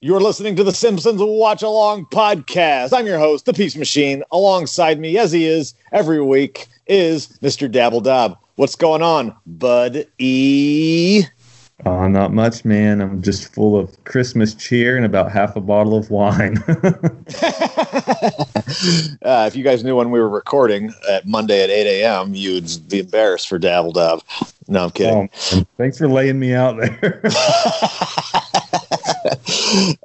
You're listening to the Simpsons Watch Along podcast. I'm your host, the Peace Machine. Alongside me, as he is every week, is Mr. Dabble Dab. What's going on, Bud E? Oh, not much, man. I'm just full of Christmas cheer and about half a bottle of wine. uh, if you guys knew when we were recording at Monday at 8 a.m., you'd be embarrassed for Dabble Dab. No, I'm kidding. Oh, thanks for laying me out there.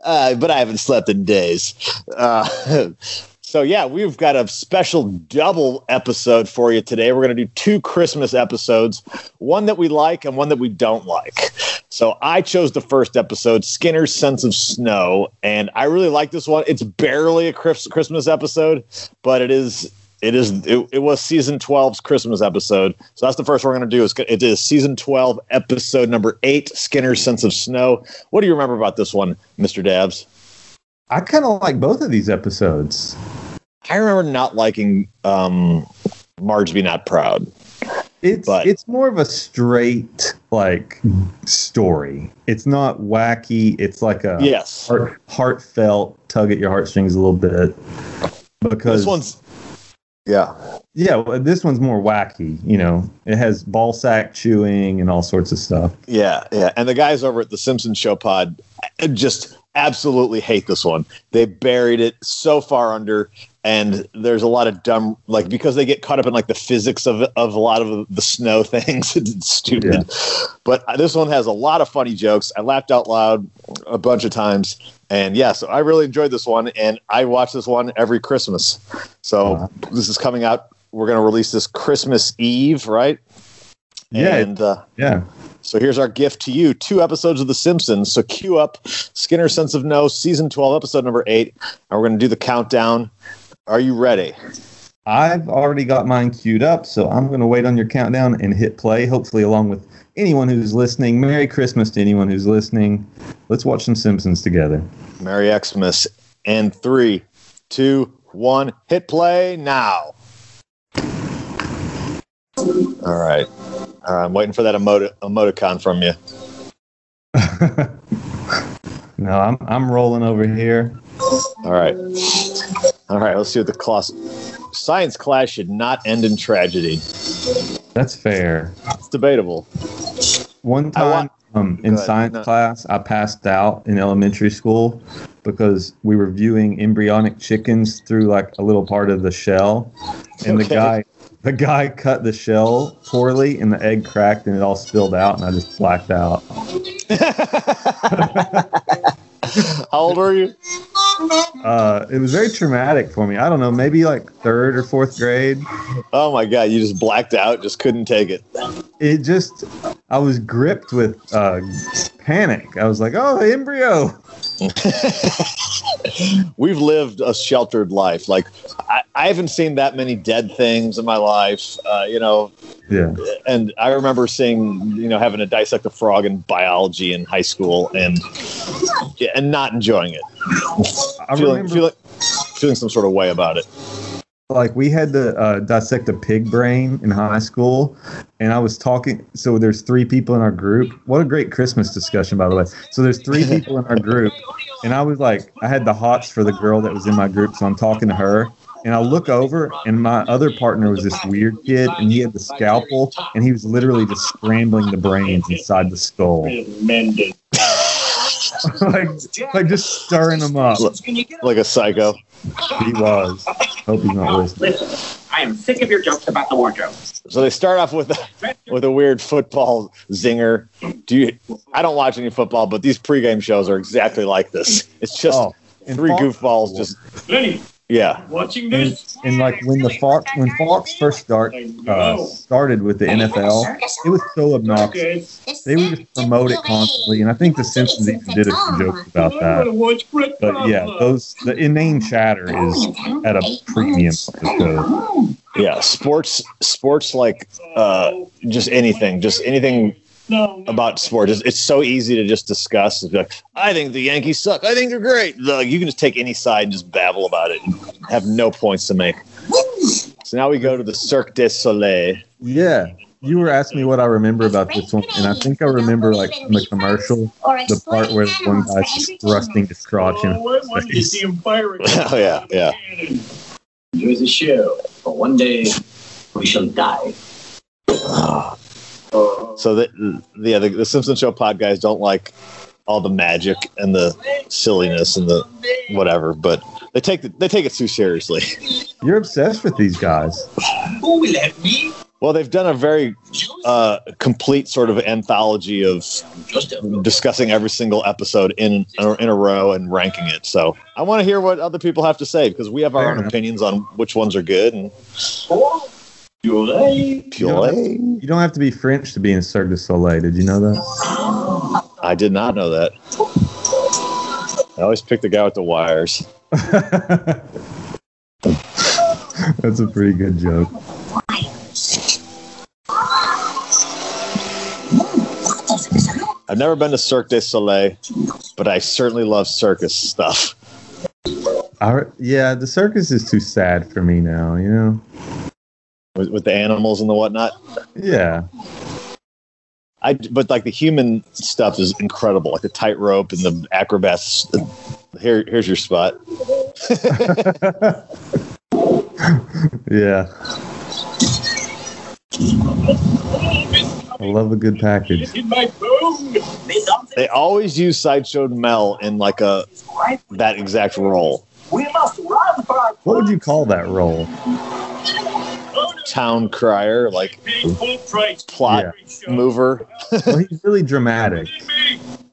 uh, but I haven't slept in days. Uh, so yeah, we've got a special double episode for you today. We're going to do two Christmas episodes, one that we like and one that we don't like. So I chose the first episode, Skinner's Sense of Snow, and I really like this one. It's barely a Christmas episode, but it is it is it, it was season 12's christmas episode. So that's the first we're going to do is it is season 12 episode number 8 skinner's sense of snow. What do you remember about this one mr dabs? I kind of like both of these episodes. I remember not liking um marge be not proud. It's but, it's more of a straight like story. It's not wacky. It's like a yes. heart, heartfelt tug at your heartstrings a little bit. Because this one's yeah. Yeah, well, this one's more wacky, you know. It has ball sack chewing and all sorts of stuff. Yeah, yeah. And the guys over at the Simpsons Show Pod just absolutely hate this one. They buried it so far under and there's a lot of dumb like because they get caught up in like the physics of of a lot of the snow things it's stupid yeah. but this one has a lot of funny jokes i laughed out loud a bunch of times and yeah, so I really enjoyed this one, and I watch this one every Christmas. So uh-huh. this is coming out. We're going to release this Christmas Eve, right? Yeah. And uh, yeah. So here's our gift to you: two episodes of The Simpsons. So cue up Skinner Sense of No, season twelve, episode number eight, and we're going to do the countdown. Are you ready? I've already got mine queued up, so I'm going to wait on your countdown and hit play. Hopefully, along with anyone who's listening. Merry Christmas to anyone who's listening. Let's watch some Simpsons together. Merry Xmas. And three, two, one, hit play now. All right. Right. I'm waiting for that emoti- emoticon from you. no, I'm I'm rolling over here. All right. All right. Let's see what the class. Science class should not end in tragedy. That's fair. It's debatable. One time um, in science no. class, I passed out in elementary school because we were viewing embryonic chickens through like a little part of the shell, and okay. the guy the guy cut the shell poorly, and the egg cracked, and it all spilled out, and I just blacked out. How old were you? Uh, it was very traumatic for me. I don't know, maybe like third or fourth grade. Oh my god, you just blacked out, just couldn't take it. It just, I was gripped with uh, panic. I was like, "Oh, the embryo." We've lived a sheltered life. Like I, I, haven't seen that many dead things in my life. Uh, you know, yeah. And I remember seeing, you know, having to dissect a frog in biology in high school, and yeah, and not enjoying it. I feeling, remember feeling, feeling some sort of way about it like we had to uh, dissect a pig brain in high school and i was talking so there's three people in our group what a great christmas discussion by the way so there's three people in our group and i was like i had the hots for the girl that was in my group so i'm talking to her and I look over, and my other partner was this weird kid, and he had the scalpel, and he was literally just scrambling the brains inside the skull. like, like just stirring them up. Like a psycho. He was. Hope he's not listening. Listen, I am sick of your jokes about the wardrobe. So they start off with a, with a weird football zinger. Do you? I don't watch any football, but these pregame shows are exactly like this. It's just oh, three goofballs just. Lenny, yeah. Watching this. And, and like when the Fox when Fox first start uh, started with the NFL, it was so obnoxious. They would just promote it constantly, and I think the Simpsons even did a few jokes about that. But yeah, those the inane chatter is at a premium. Yeah, sports sports like uh, just anything, just anything no, about sports. It's, it's, so easy to just discuss. Like, I think the Yankees suck. I think they're great. Like, you can just take any side and just babble about it and have no points to make. So now we go to the Cirque du Soleil. Yeah. you were asking me what I remember about this one, and I think I remember like from the commercial, the part where the one guy's just thrusting his crotch in. Oh, I wanted face. see him. Oh, yeah, yeah. Enjoy a show, but one day we shall die. Ah. So the yeah, the, the Simpson Show pod guys don't like all the magic and the silliness and the whatever, but they take the, they take it too seriously. You're obsessed with these guys. Who will let me? Well, they've done a very uh, complete sort of anthology of discussing every single episode in in a row and ranking it. So I want to hear what other people have to say because we have our Fair own enough. opinions on which ones are good and puree. pure. You don't have to be French to be in Cirque du Soleil. Did you know that? I did not know that. I always pick the guy with the wires. That's a pretty good joke. I've never been to Cirque du Soleil, but I certainly love circus stuff. I, yeah, the circus is too sad for me now. You know. With, with the animals and the whatnot. Yeah. I but like the human stuff is incredible, like the tightrope and the acrobats. Here, here's your spot. yeah. I love a good package. In my phone. They always use sideshow Mel in like a that exact role. We must run for our What would you call that role? Town crier, like Paying full price. plot mover. Well, he's really dramatic.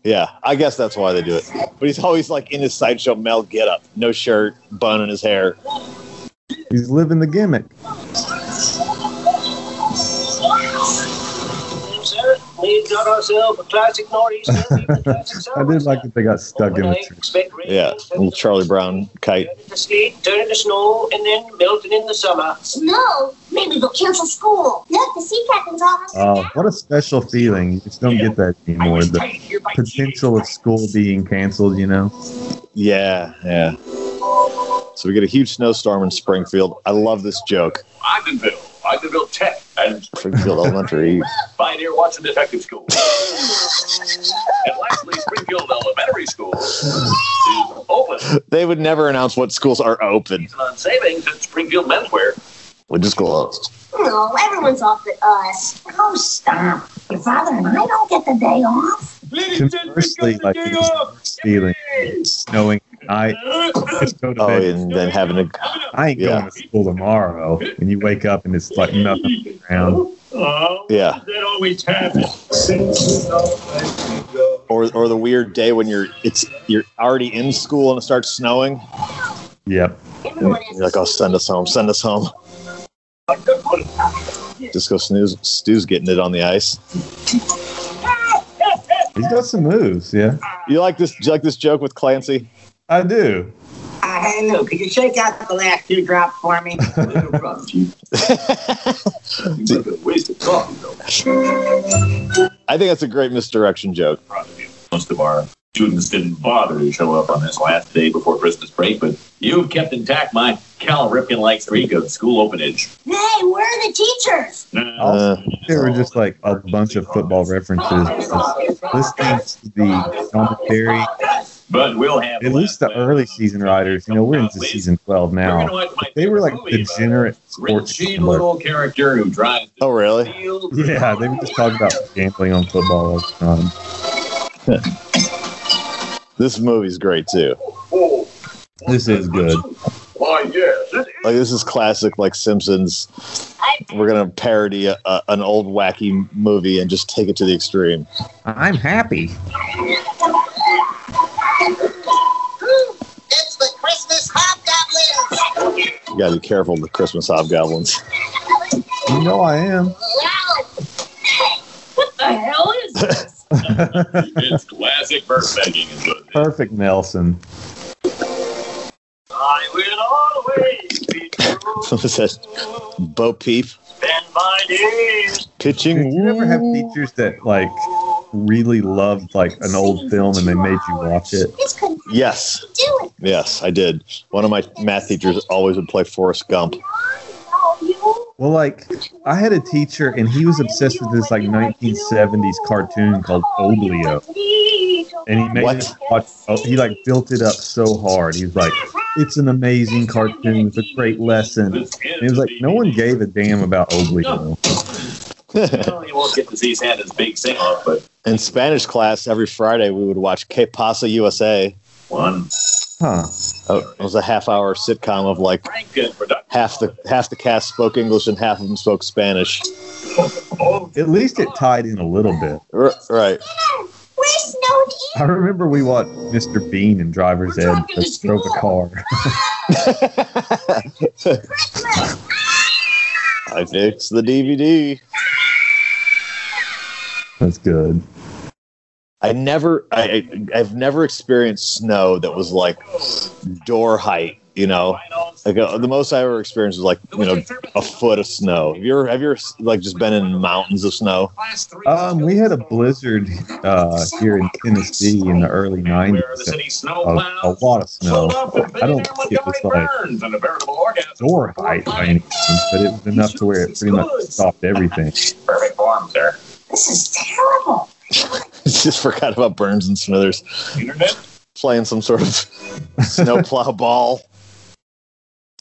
Yeah, I guess that's why they do it. But he's always like in his sideshow Mel getup, no shirt, bun in his hair. He's living the gimmick. Sir, we've got ourselves a classic northeast. I did like that they got stuck in the tree. Yeah, little Charlie Brown kite. The sleet, turn into snow, and then melting in the summer. Snow? Maybe they'll cancel school. Look, the sea captain's office. Oh, what a special feeling. You just don't get that anymore. The potential of school being canceled, you know? Yeah, yeah. So we get a huge snowstorm in Springfield. I love this joke. Ogdenville, Ogdenville Tech, and Springfield Elementary. Pioneer Watson Detective School. and lastly, Springfield Elementary School is open. They would never announce what schools are open. On savings at Springfield Menswear. We're just closed. No, everyone's off at us. Oh, stop. Your father and I don't get the day off. Conversely, like this feeling, knowing I just go to Oh, and then having a I ain't yeah. going to school tomorrow. And you wake up and it's like nothing around. Oh, Yeah. that always happens. or or the weird day when you're it's you're already in school and it starts snowing. Yep. Everyone You're like, oh, send us home, send us home. Just go snooze. Stu's getting it on the ice. He's got some moves, yeah. You like this? You like this joke with Clancy? I do. Uh, hey, Lou, could you shake out the last two drops for me? no problem, Chief. You got a waste of coffee, though. I think that's a great misdirection joke. Proud of you. Most of our students didn't bother to show up on this last day before Christmas break, but you've kept intact my Cal Ripken-like streak of school openage. Hey, where are the teachers? Uh, They were just like a bunch of football references. Listening to the commentary, But we'll have at least the early season riders. you know, we're into season 12 now. They were like degenerate uh, sports. Rich little character who drives the oh, really? field. Yeah, they would just talk about gambling on football all the time. This movie's great too. This is good. why, yes. Like this is classic, like Simpsons. We're gonna parody a, a, an old wacky movie and just take it to the extreme. I'm happy. Hobgoblins. You gotta be careful with the Christmas hobgoblins. You know I am. What the hell is this? It's classic bird begging is what it is. Perfect, Nelson. I will always be true. What was that? Bo Peep Spend my days. pitching. Did you ever have teachers that like really loved like an old film and they made you watch it? Yes, yes, I did. One of my math teachers always would play Forrest Gump. Well, like I had a teacher, and he was obsessed with this like 1970s cartoon called Oblio, and he made What? us watch. Oh, he like built it up so hard. He's like, "It's an amazing cartoon. It's a great lesson." And it was like no one gave a damn about Oblio. Well, you won't get to see Santa's big sing off, but In Spanish class, every Friday we would watch Que Pasa USA. one Huh? Oh, It was a half-hour sitcom of like half the half the cast spoke English and half of them spoke Spanish. Oh, At least it tied in a little bit. R- right. Where's Snowden? I remember we watched Mr. Bean in Driver's Ed that drove a car. I fixed the DVD. That's good. I never, I, I've never experienced snow that was like door height. You know, like uh, the most I ever experienced was like you know a foot of snow. Have you ever, have you ever like just been in mountains of snow? Um, we had a blizzard uh, here in Tennessee in the early '90s. A, a lot of snow. pulled up and I don't think it was like Burns and a veritable door height by any means, but it was enough to where it pretty much stopped everything. Perfect form, sir. This is terrible. just forgot about Burns and Smithers Internet? playing some sort of snowplow ball.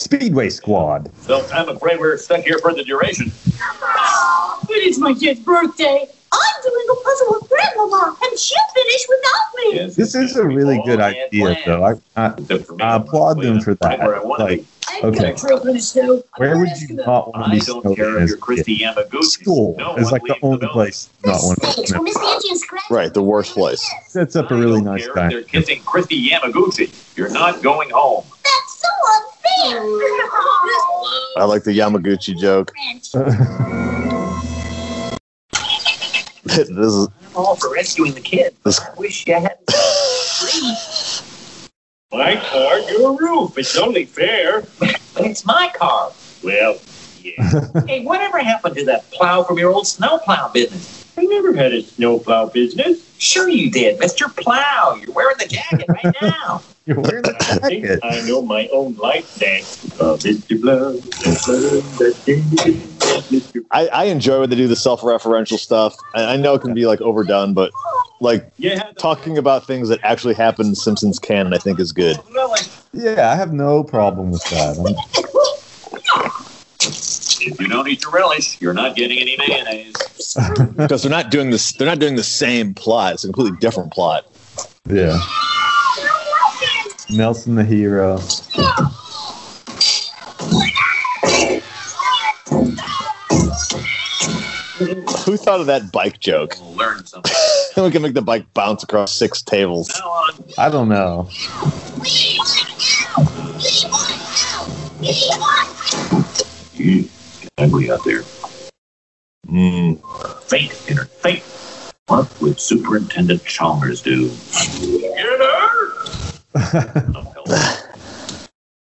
Speedway Squad. So I'm afraid we're stuck here for the duration. Oh, but it's my kid's birthday. I'm doing a puzzle with Grandmama, and she'll finish without me. Yes, This is a really good idea, though. I, I, Except for me. I applaud them for that. Right where I Like. I ain't Okay. gonna trail through the snow. I'm where would you them. not want to I be don't snowed care in if as you're Kristi? Yamaguchi. School No is like the leaves the only place you not want to be. Miss Nancy and Scratch. Right, the worst place. Sets up a really nice care time. They're kissing Kristi Yamaguchi. You're not going home. That's so unfair. I like the Yamaguchi joke. this is all for rescuing the kid. This- I wish you had. My car, your roof. It's only fair. But it's my car. Well, yeah. hey, whatever happened to that plow from your old snowplow business? I never had a snowplow business. Sure you did, Mr. Plow. You're wearing the jacket right now. You're wearing a jacket. I know my own life dance. Uh, Mr. Plow, I, I enjoy when they do the self-referential stuff. I, I know it can be like overdone, but like Yeah, talking about things that actually happened in Simpsons canon, I think is good. Yeah, I have no problem with that. If you don't eat your relish, you're not getting any mayonnaise. Because they're not doing this. They're not doing the same plot. It's a completely different plot. yeah. Nelson the hero. Who thought of that bike joke? We'll learn something. we can make the bike bounce across six tables. I don't know. It's ugly out there. Mm. Faint, dinner, faint. What would Superintendent Chalmers do? Get her! No help.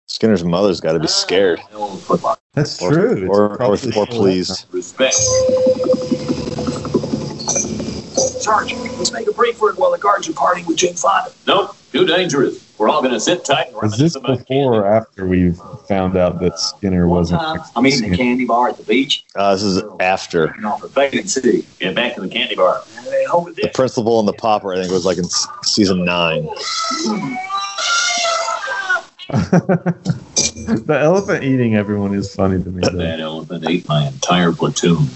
Skinner's mother's got to be scared That's or true. It's or, or, probably or pleased. Respect. Sarge, let's make a break for it while the guards are partying with Jane Fonda. Nope, too dangerous. We're all gonna sit tight. and Was reminisce this about before or after we found out that Skinner wasn't? I'm eating a candy bar at the beach. Uh, this is after. You know, for Bacon City. Get back to the candy bar. Hey, hold it The principal and the Pauper, I think, was like in season nine. The elephant eating everyone is funny to me. Though. That elephant ate my entire platoon.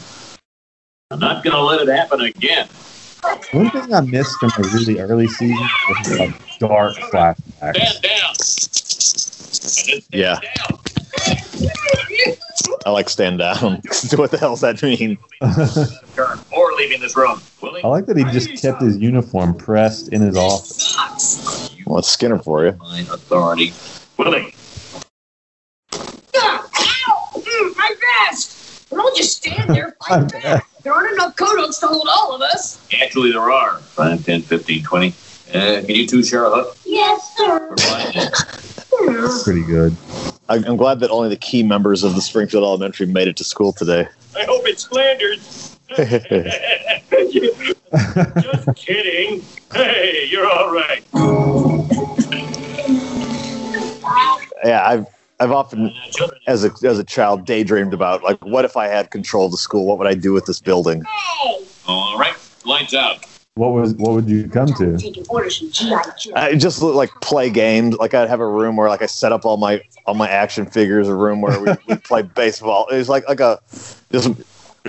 I'm not gonna let it happen again. One thing I missed from the really early season was like dark flashbacks. Stand down. Stand Yeah. down. I like stand down. what the hell does that mean? Or leaving this room. Willie? I like that he just kept his uniform pressed in his office. Well, it's Skinner for you. My authority. Willie. Ah, ow! Mm, my vest! Don't just stand there, My fight back. There aren't enough Kodaks to hold all of us. Actually, there are 5, 10, 15, 20. Uh, can you two share a hook? Yes, sir. For mine? That's pretty good. I- I'm glad that only the key members of the Springfield Elementary made it to school today. I hope it's Flanders. Just kidding. Hey, you're all right. Yeah, I've I've often, as a as a child, daydreamed about like, what if I had control of the school? What would I do with this building? Hey, All right, lights out. What was what would you come to? taking orders from G.I. Joe. I just look like play games. Like I'd have a room where like I set up all my all my action figures. A room where we we play baseball. It was like like a just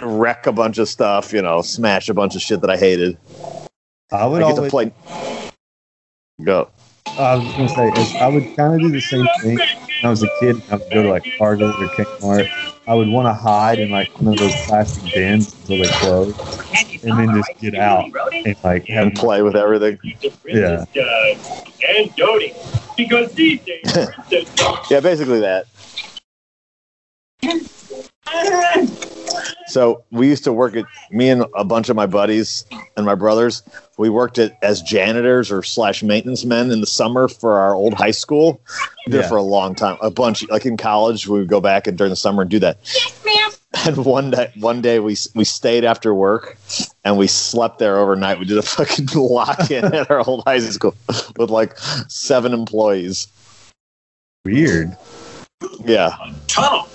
wreck a bunch of stuff. You know, smash a bunch of shit that I hated. I would I get to always. play. Go. I was gonna say is I would kind of do the same thing. When I was a kid, I would go to like Target or Kmart. I would want to hide in like one of those plastic bins until they close, and then just get out and like have and play with everything. Yeah. And Dodie. Because these days, Yeah, basically that. So we used to work at me and a bunch of my buddies and my brothers. We worked at as janitors or slash maintenance men in the summer for our old high school. We did it Yeah. for a long time. A bunch like in college, we would go back and during the summer and do that. Ma'am. And one day, one day we we stayed after work and we slept there overnight. We did a fucking lock in at our old high school with like seven employees. weird. Yeah, tunnel.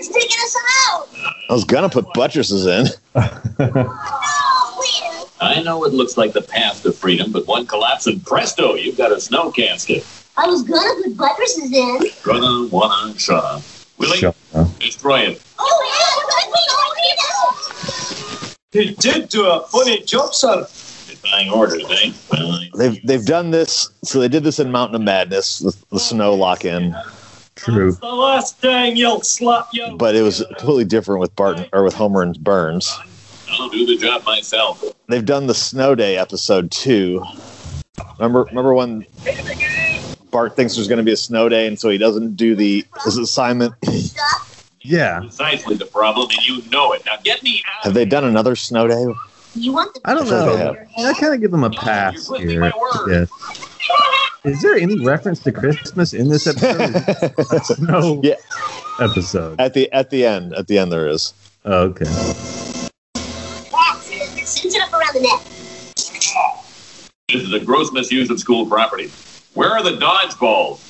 Bird's taking us out. I was gonna put buttresses in. No, wait. I know it looks like the path to freedom, but one collapse and presto, you've got a snow casket. I was gonna put buttresses in. Gonna wanna shut Willie, Shut up. destroy it. Oh, yeah. He did do a funny jump on Defying orders, eh? Well, They've they've done this. So they did this in Mountain of Madness, the, the snow lock in, True. the last thing you'll slap you. but it was completely different with Barton or with Homer and Burns. I'll do the job myself. They've done the Snow Day episode too. Remember remember when Bart thinks there's going to be a snow day, and so he doesn't do the his assignment. Yeah. Precisely the problem, and you know it. Now get me out. Have they done another snow day? You want the I don't I know. they. I kind of give them a pass here. I guess. Is there any reference to Christmas in this episode? no Yeah. episode. At the at the end, at the end there is. Oh, okay. Cinch it up around the neck. This is a gross misuse of school property. Where are the dodgeballs?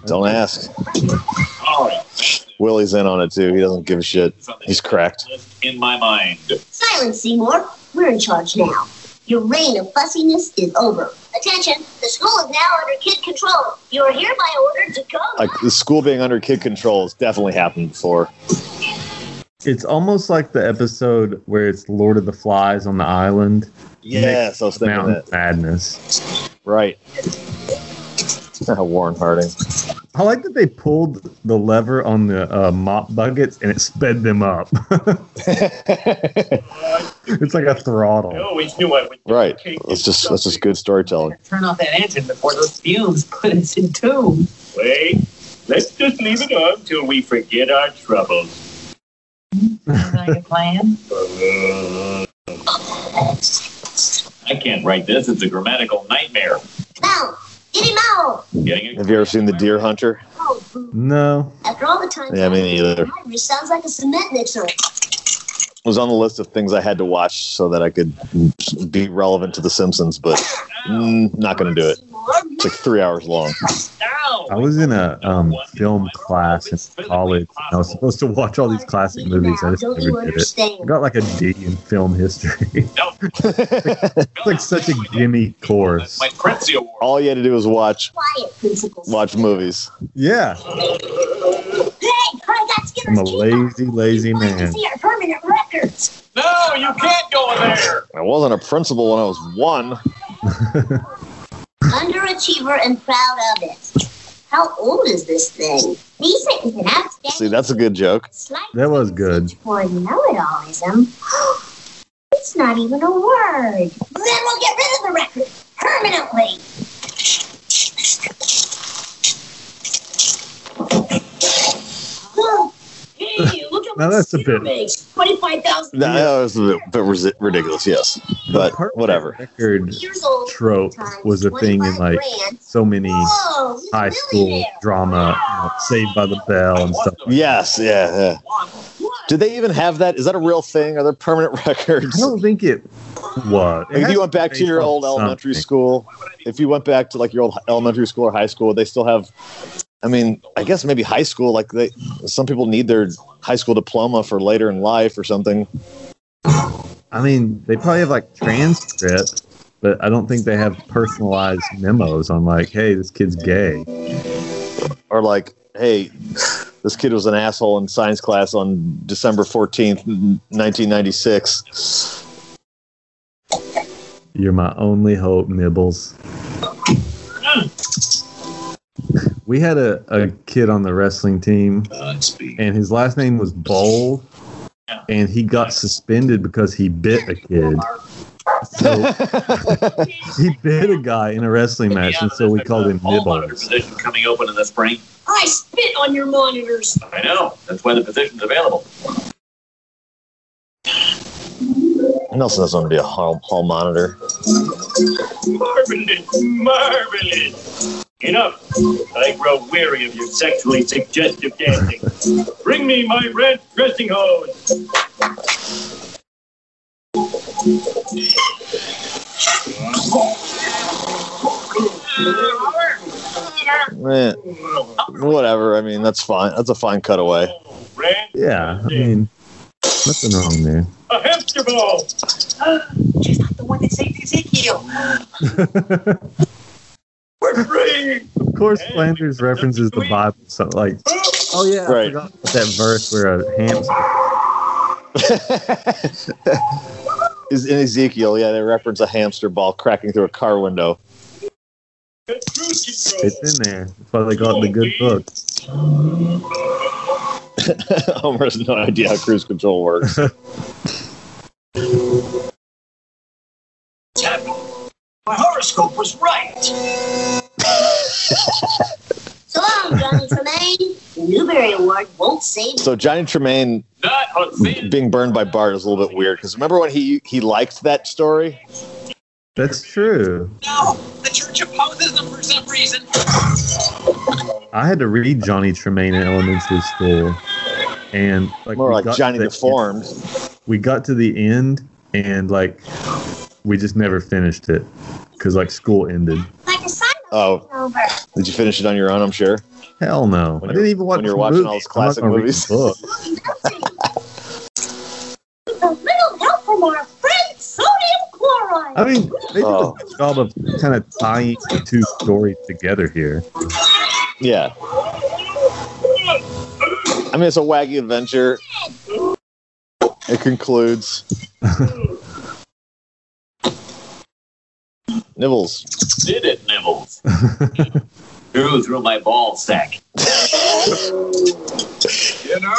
Don't ask. All right. Willie's in on it too. He doesn't give a shit. He's cracked. In my mind. Silence, Seymour. We're in charge now. Your reign of fussiness is over. Attention, the school is now under kid control. You are hereby ordered to go. Like the school being under kid control has definitely happened before. It's almost like the episode where it's Lord of the Flies on the island. Yes, I was thinking Mountain that. Madness. Right. Warren Harding. I like that they pulled the lever on the uh, mop buckets and it sped them up. it's like a throttle. always knew I would. right. It's just that's just good storytelling. Turn off that engine before those fumes put us in tune. Wait. Let's just leave it on till we forget our troubles. Sounds like a plan. I can't write this. It's a grammatical nightmare. Now, get him out. Getting it? Have you ever seen The Deer Hunter? No. After all the time. Yeah, me neither. It sounds like a cement mixer. It was on the list of things I had to watch so that I could be relevant to The Simpsons, but mm, not going to do it. It's like three hours long. Ow! I was in a um, film class in college. I was supposed to watch all these classic movies. I just never did it. I got like a D in film history. No. it's like such a gimme course. My Prezi All you had to do was watch watch movies. Yeah. I got Skinner's I'm a lazy, lazy We'd like to man. see our permanent records. No, you can't go in there. I wasn't a principal when I was one. Underachiever and proud of it. How old is this thing? Decent with an outstanding. See, that's a good joke. That was good. For know-it-allism. it's not even a word. Then we'll get rid of the record permanently. Look, Hey, look at Now what that's a Skinner bit- makes. Twenty-five thousand. That was a bit, bit ridiculous, yes, but whatever. Record trope was a thing in like grand. so many Whoa, high really school there. drama, you know, Saved by the Bell and stuff. Yes, yeah, yeah. One. What? Did they even have that? Is that a real thing? Are there permanent records? I don't think it was. It if you went back to your old on elementary school, if you went back to like your old elementary school or high school, they still have. I mean, I guess maybe high school. Like they, some people need their high school diploma for later in life or something. I mean, they probably have like transcripts, but I don't think they have personalized memos on like, hey, this kid's gay. Or like, hey, this kid was an asshole in science class on December fourteenth, nineteen ninety six. You're my only hope, Nibbles. We had a, a kid on the wrestling team, uh, Godspeed. and his last name was Bowl, and he got suspended because he bit a kid. So he bit a guy in a wrestling match, and so we called him Hall monitor Nibbles. position coming open in the spring. I spit on your monitors. I know. That's why the position's available. Nelson doesn't want to be a hall, hall monitor. Marvelous, marvelous. Enough. I grow weary of your sexually suggestive dancing. Bring me my red dressing hose. Eh, whatever. I mean, that's fine. That's a fine cutaway. Red, Yeah, I mean, nothing wrong there. a hamster ball. She's not the one that saved Ezekiel. We're free. Of course, Flanders references the Bible, so like, oh yeah, I forgot about that verse where a hamster. Is in Ezekiel, yeah, they reference a hamster ball cracking through a car window. Cruise control. It's in there. That's why they call it the good book. Homer has no idea how cruise control works. My horoscope was right. So long, Johnny Tremain. The Newbery Award won't save you. So Johnny Tremain Not being burned by Bart is a little bit weird because remember when he he liked that story? That's true. No, the church opposes them for some reason. I had to read Johnny Tremain in elementary school, and like More we like got Johnny to the- Deformed. We got to the end, and like we just never finished it because like school ended. Like a sign Oh, did you finish it on your own? I'm sure. Hell no! When I didn't even watch. when you're the watching all movie. those classic gonna read movies. book. A little help from our friend sodium chloride. I mean, they did Oh. a good job of kind of tying the two stories together here. Yeah. I mean, it's a wacky adventure. It concludes. Nibbles. Did it, Nibbles? Drew through my ball sack. Dinner?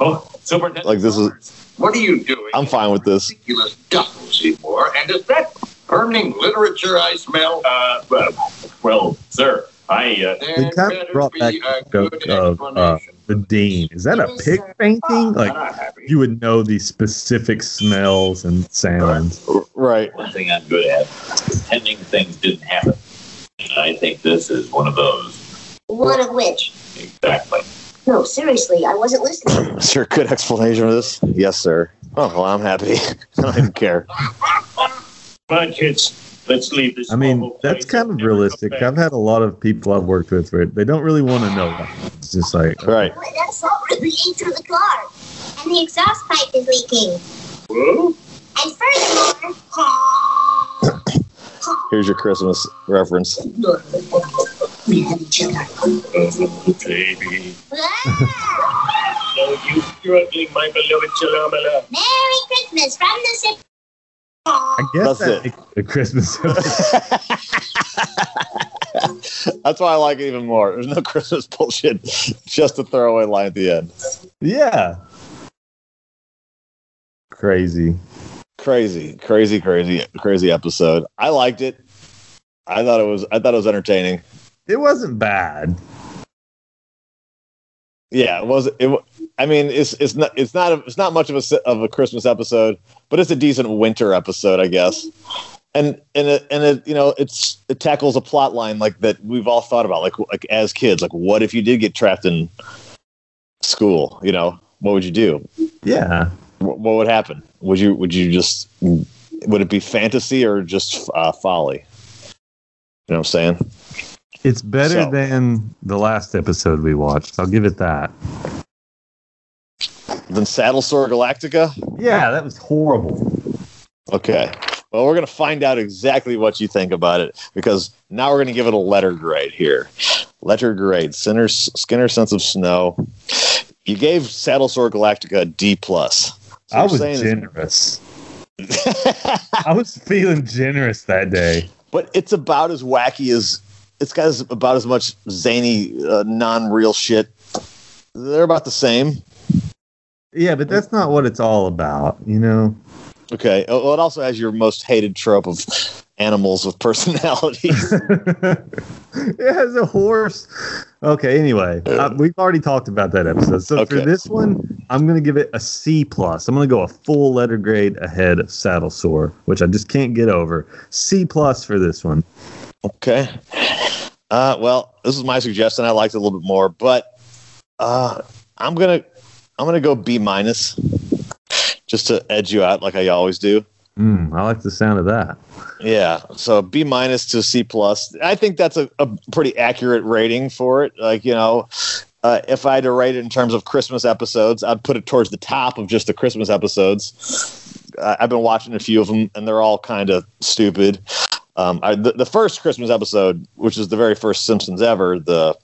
Oh, Superintendent. Like, this is- What are you doing? I'm fine with this. Ridiculous duffel, Seymour. And is that burning literature I smell? Uh, well, well, sir, I, uh, They There kind of brought back a the joke of uh, the dean. Is that a pig painting? Like you would know the specific smells and sounds. Right. one thing I'm good at, pretending things didn't happen. And I think this is one of those. One of which? Exactly. No, seriously, I wasn't listening. Is there a good explanation of this? Yes, sir. Oh, well, I'm happy. I don't even care. Come on, kids. Let's leave this. I mean, that's kind of realistic. I've had a lot of people I've worked with where they don't really want to know. That. It's just like, Right. Boy, that salt really ate through the car. And the exhaust pipe is leaking. Whoa. And furthermore, Here's your Christmas reference. we have each other. Oh, baby. Ah! Oh, you struggling, my beloved Shalamala. Merry Christmas from the sip. I guess That's that it. the Christmas. That's why I like it even more. There's no Christmas bullshit. Just a throwaway line at the end. yeah. Crazy. Crazy, crazy, crazy, crazy episode. I liked it. I thought it was. I thought it was entertaining. It wasn't bad. Yeah, it was. It. I mean, it's it's not it's not a, it's not much of a of a Christmas episode, but it's a decent winter episode, I guess. And and it, and it, you know, it's it tackles a plot line like that we've all thought about, like like as kids, like what if you did get trapped in school? You know, what would you do? Yeah. What, what would happen? Would you would you just would it be fantasy or just uh, folly? You know what I'm saying? It's better So- than the last episode we watched. I'll give it that. Then Saddle Sore Galactica. Yeah, that was horrible. Okay. Well, we're going to find out exactly what you think about it because now we're going to give it a letter grade here. Letter grade. Skinner, Skinner Sense of Snow. You gave Saddle Sore Galactica a D plus. So I was generous. I was feeling generous that day. but it's about as wacky as it's got as, about as much zany, uh, non-real shit. They're about the same. Yeah, but that's not what it's all about, you know? Okay. Oh, Well, it also has your most hated trope of animals with personalities. it has a horse. Okay, anyway, uh, we've already talked about that episode. So Okay. for this one, I'm going to give it a C plus. I'm going to go a full letter grade ahead of Saddle Sore, which I just can't get over. C plus for this one. Okay. Uh, well, this is my suggestion. I liked it a little bit more, but uh, I'm gonna I'm gonna go B minus, just to edge you out like I always do. Mm, I like the sound of that. Yeah. So B minus to C plus. I think that's a, a pretty accurate rating for it. Like you know. Uh, if I had to rate it in terms of Christmas episodes, I'd put it towards the top of just the Christmas episodes. I I've been watching a few of them, and they're all kind of stupid. Um, I, the, the first Christmas episode, which is the very first Simpsons ever, the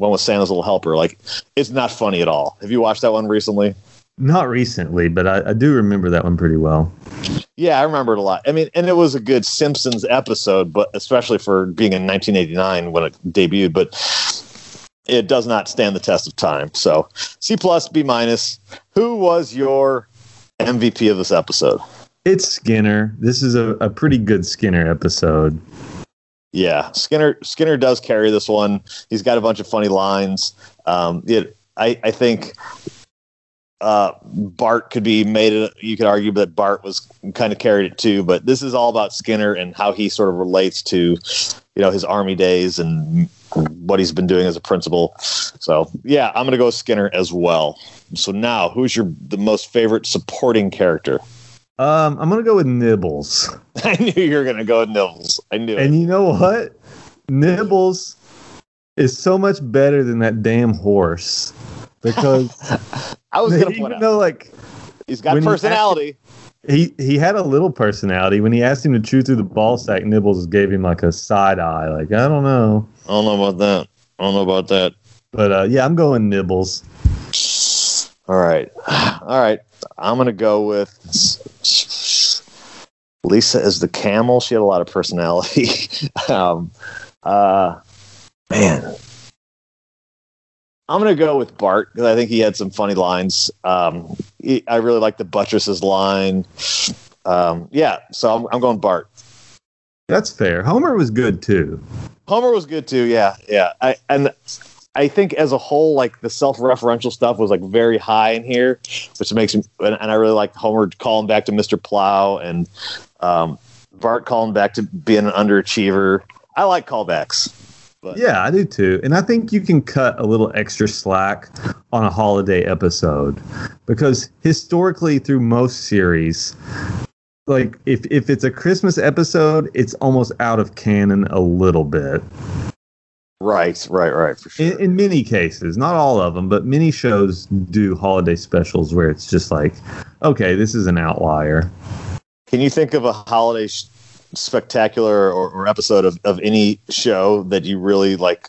one with Santa's Little Helper, like it's not funny at all. Have you watched that one recently? Not recently, but I, I do remember that one pretty well. Yeah, I remember it a lot. I mean, and it was a good Simpsons episode, but especially for being in 1989 when it debuted. But it does not stand the test of time. So C plus, B minus. Who was your MVP of this episode? It's Skinner. This is a, a pretty good Skinner episode. Yeah, Skinner Skinner does carry this one. He's got a bunch of funny lines. Um, it, I I think uh, Bart could be made. You could argue that Bart was kind of carried it too, but this is all about Skinner and how he sort of relates to you know his army days and what he's been doing as a principal. So yeah, I'm gonna go Skinner as well. So now, who's your the most favorite supporting character? Um, I'm gonna go with Nibbles. I knew you were gonna go with Nibbles. I knew it. And you know what? Nibbles is so much better than that damn horse because I was gonna point out though like he's got when he personality. he he had a little personality when he asked him to chew through the ball sack, Nibbles gave him like a side eye, like I don't know. I don't know about that. I don't know about that. But uh, yeah, I'm going Nibbles. All right. All right. I'm going to go with Lisa as the camel. She had a lot of personality. um, uh, man. I'm going to go with Bart because I think he had some funny lines. Um, he, I really like the buttresses line. Um, yeah. So I'm, I'm going Bart. That's fair. Homer was good too. Homer was good too. Yeah, yeah. I and I think as a whole, like the self-referential stuff was like very high in here, which makes me. And, and I really like Homer calling back to Mr. Plow and um, Bart calling back to being an underachiever. I like callbacks. But Yeah, I do too. And I think you can cut a little extra slack on a holiday episode because historically, through most series, like if, if it's a Christmas episode, it's almost out of canon a little bit. Right, right, right, for sure. In, in many cases, not all of them, but many shows do holiday specials where it's just like, okay, this is an outlier. Can you think of a holiday sh- spectacular or, or episode of, of any show that you really like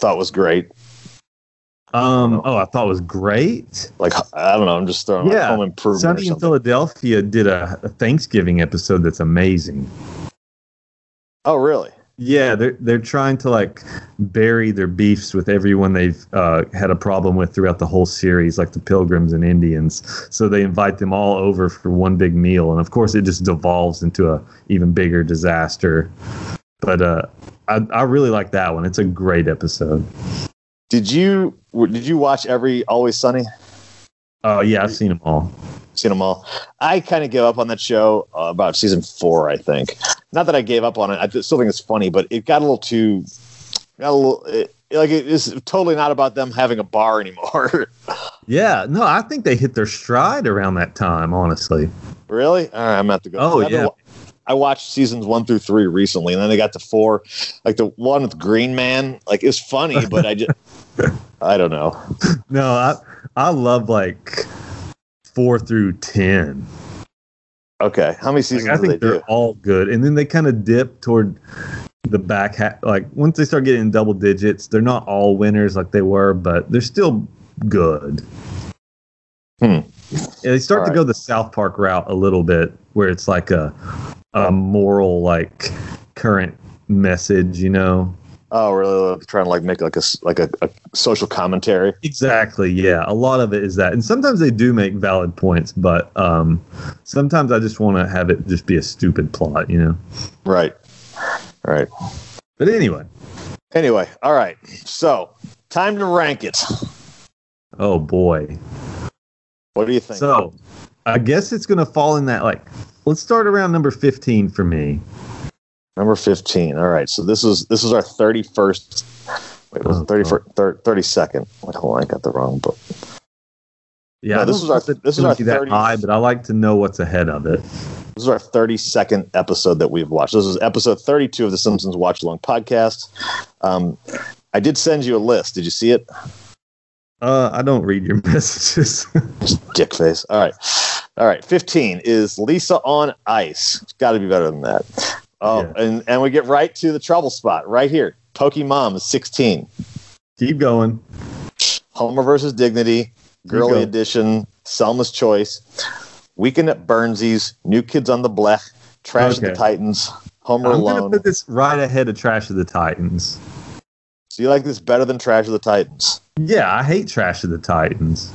thought was great? Um, oh, I thought it was great. Like I don't know, I'm just throwing like Yeah, home improvement. Sunny in. Philadelphia did a, a Thanksgiving episode that's amazing. Oh, really? Yeah, they're they're trying to like bury their beefs with everyone they've uh, had a problem with throughout the whole series, like the Pilgrims and Indians. So they invite them all over for one big meal, and of course, it just devolves into a even bigger disaster. But uh, I I really like that one. It's a great episode. Did you did you watch every Always Sunny? Oh yeah, I've seen them all. Seen them all. I kind of gave up on that show uh, about season four, I think. Not that I gave up on it. I still think it's funny, but it got a little too, got a little. It, like it is totally not about them having a bar anymore. Yeah, no, I think they hit their stride around that time. Honestly, Really? All right, I'm at to go. Oh, yeah. I watched seasons one through three recently, and then they got to four. Like the one with Green Man, like it's funny, but I just, I don't know. no, I I love like four through ten. Okay, how many seasons Like, I think they're do? all good, and then they kind of dip toward the back half. Like once they start getting double digits, they're not all winners like they were, but they're still good. Hmm. Yeah, they start All to right. go the South Park route a little bit, where it's like a a moral, like current message, you know. Oh, really? Trying to like make like a like a, a social commentary. Exactly. Yeah. A lot of it is that. And sometimes they do make valid points, but um, sometimes I just want to have it just be a stupid plot, you know? Right. Right. But anyway. Anyway, all right. So time to rank it. Oh, boy. What do you think? So I guess it's going to fall in that, like, let's start around number 15 for me. Number 15. All right. So this is this is our 31st. Wait, was it 31st? Thir- 32nd. Wait, hold on. I got the wrong book. Yeah. No, this is our- know if it's this is our be that 30 high, but I like to know what's ahead of it. This is our 32nd episode that we've watched. This is episode 32 of the Simpsons Watch Along podcast. Um, I did send you a list. Did you see it? Uh, I don't read your messages. Dick face. All right. All right. 15 is Lisa on Ice. It's got to be better than that. Oh, Yeah. and, and we get right to the trouble spot right here. Pokemon is 16. Keep going. Homer versus Dignity, Girly. Edition, Selma's Choice, Weekend at Burnsies, New Kids on the Blech, Trash of the Titans, Homer I'm going to Alone. put this right ahead of Trash of the Titans. So you like this better than Trash of the Titans? Yeah, I hate Trash of the Titans.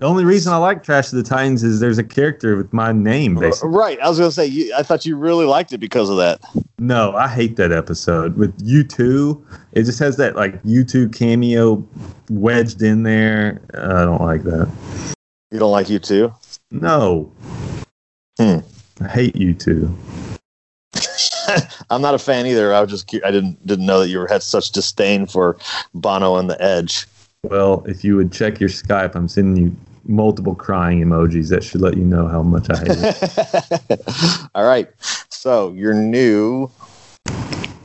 The only reason I like Trash of the Titans is there's a character with my name, basically. Right. I was going to say, you, I thought you really liked it because of that. No, I hate that episode. With U2, it just has that like U2 cameo wedged in there. I don't like that. You don't like you too? No. Hmm. I hate U2. I'm not a fan either. I was just I didn't didn't know that you had such disdain for Bono and the Edge. Well, if you would check your Skype, I'm sending you multiple crying emojis. That should let you know how much I hate it. All right. So your new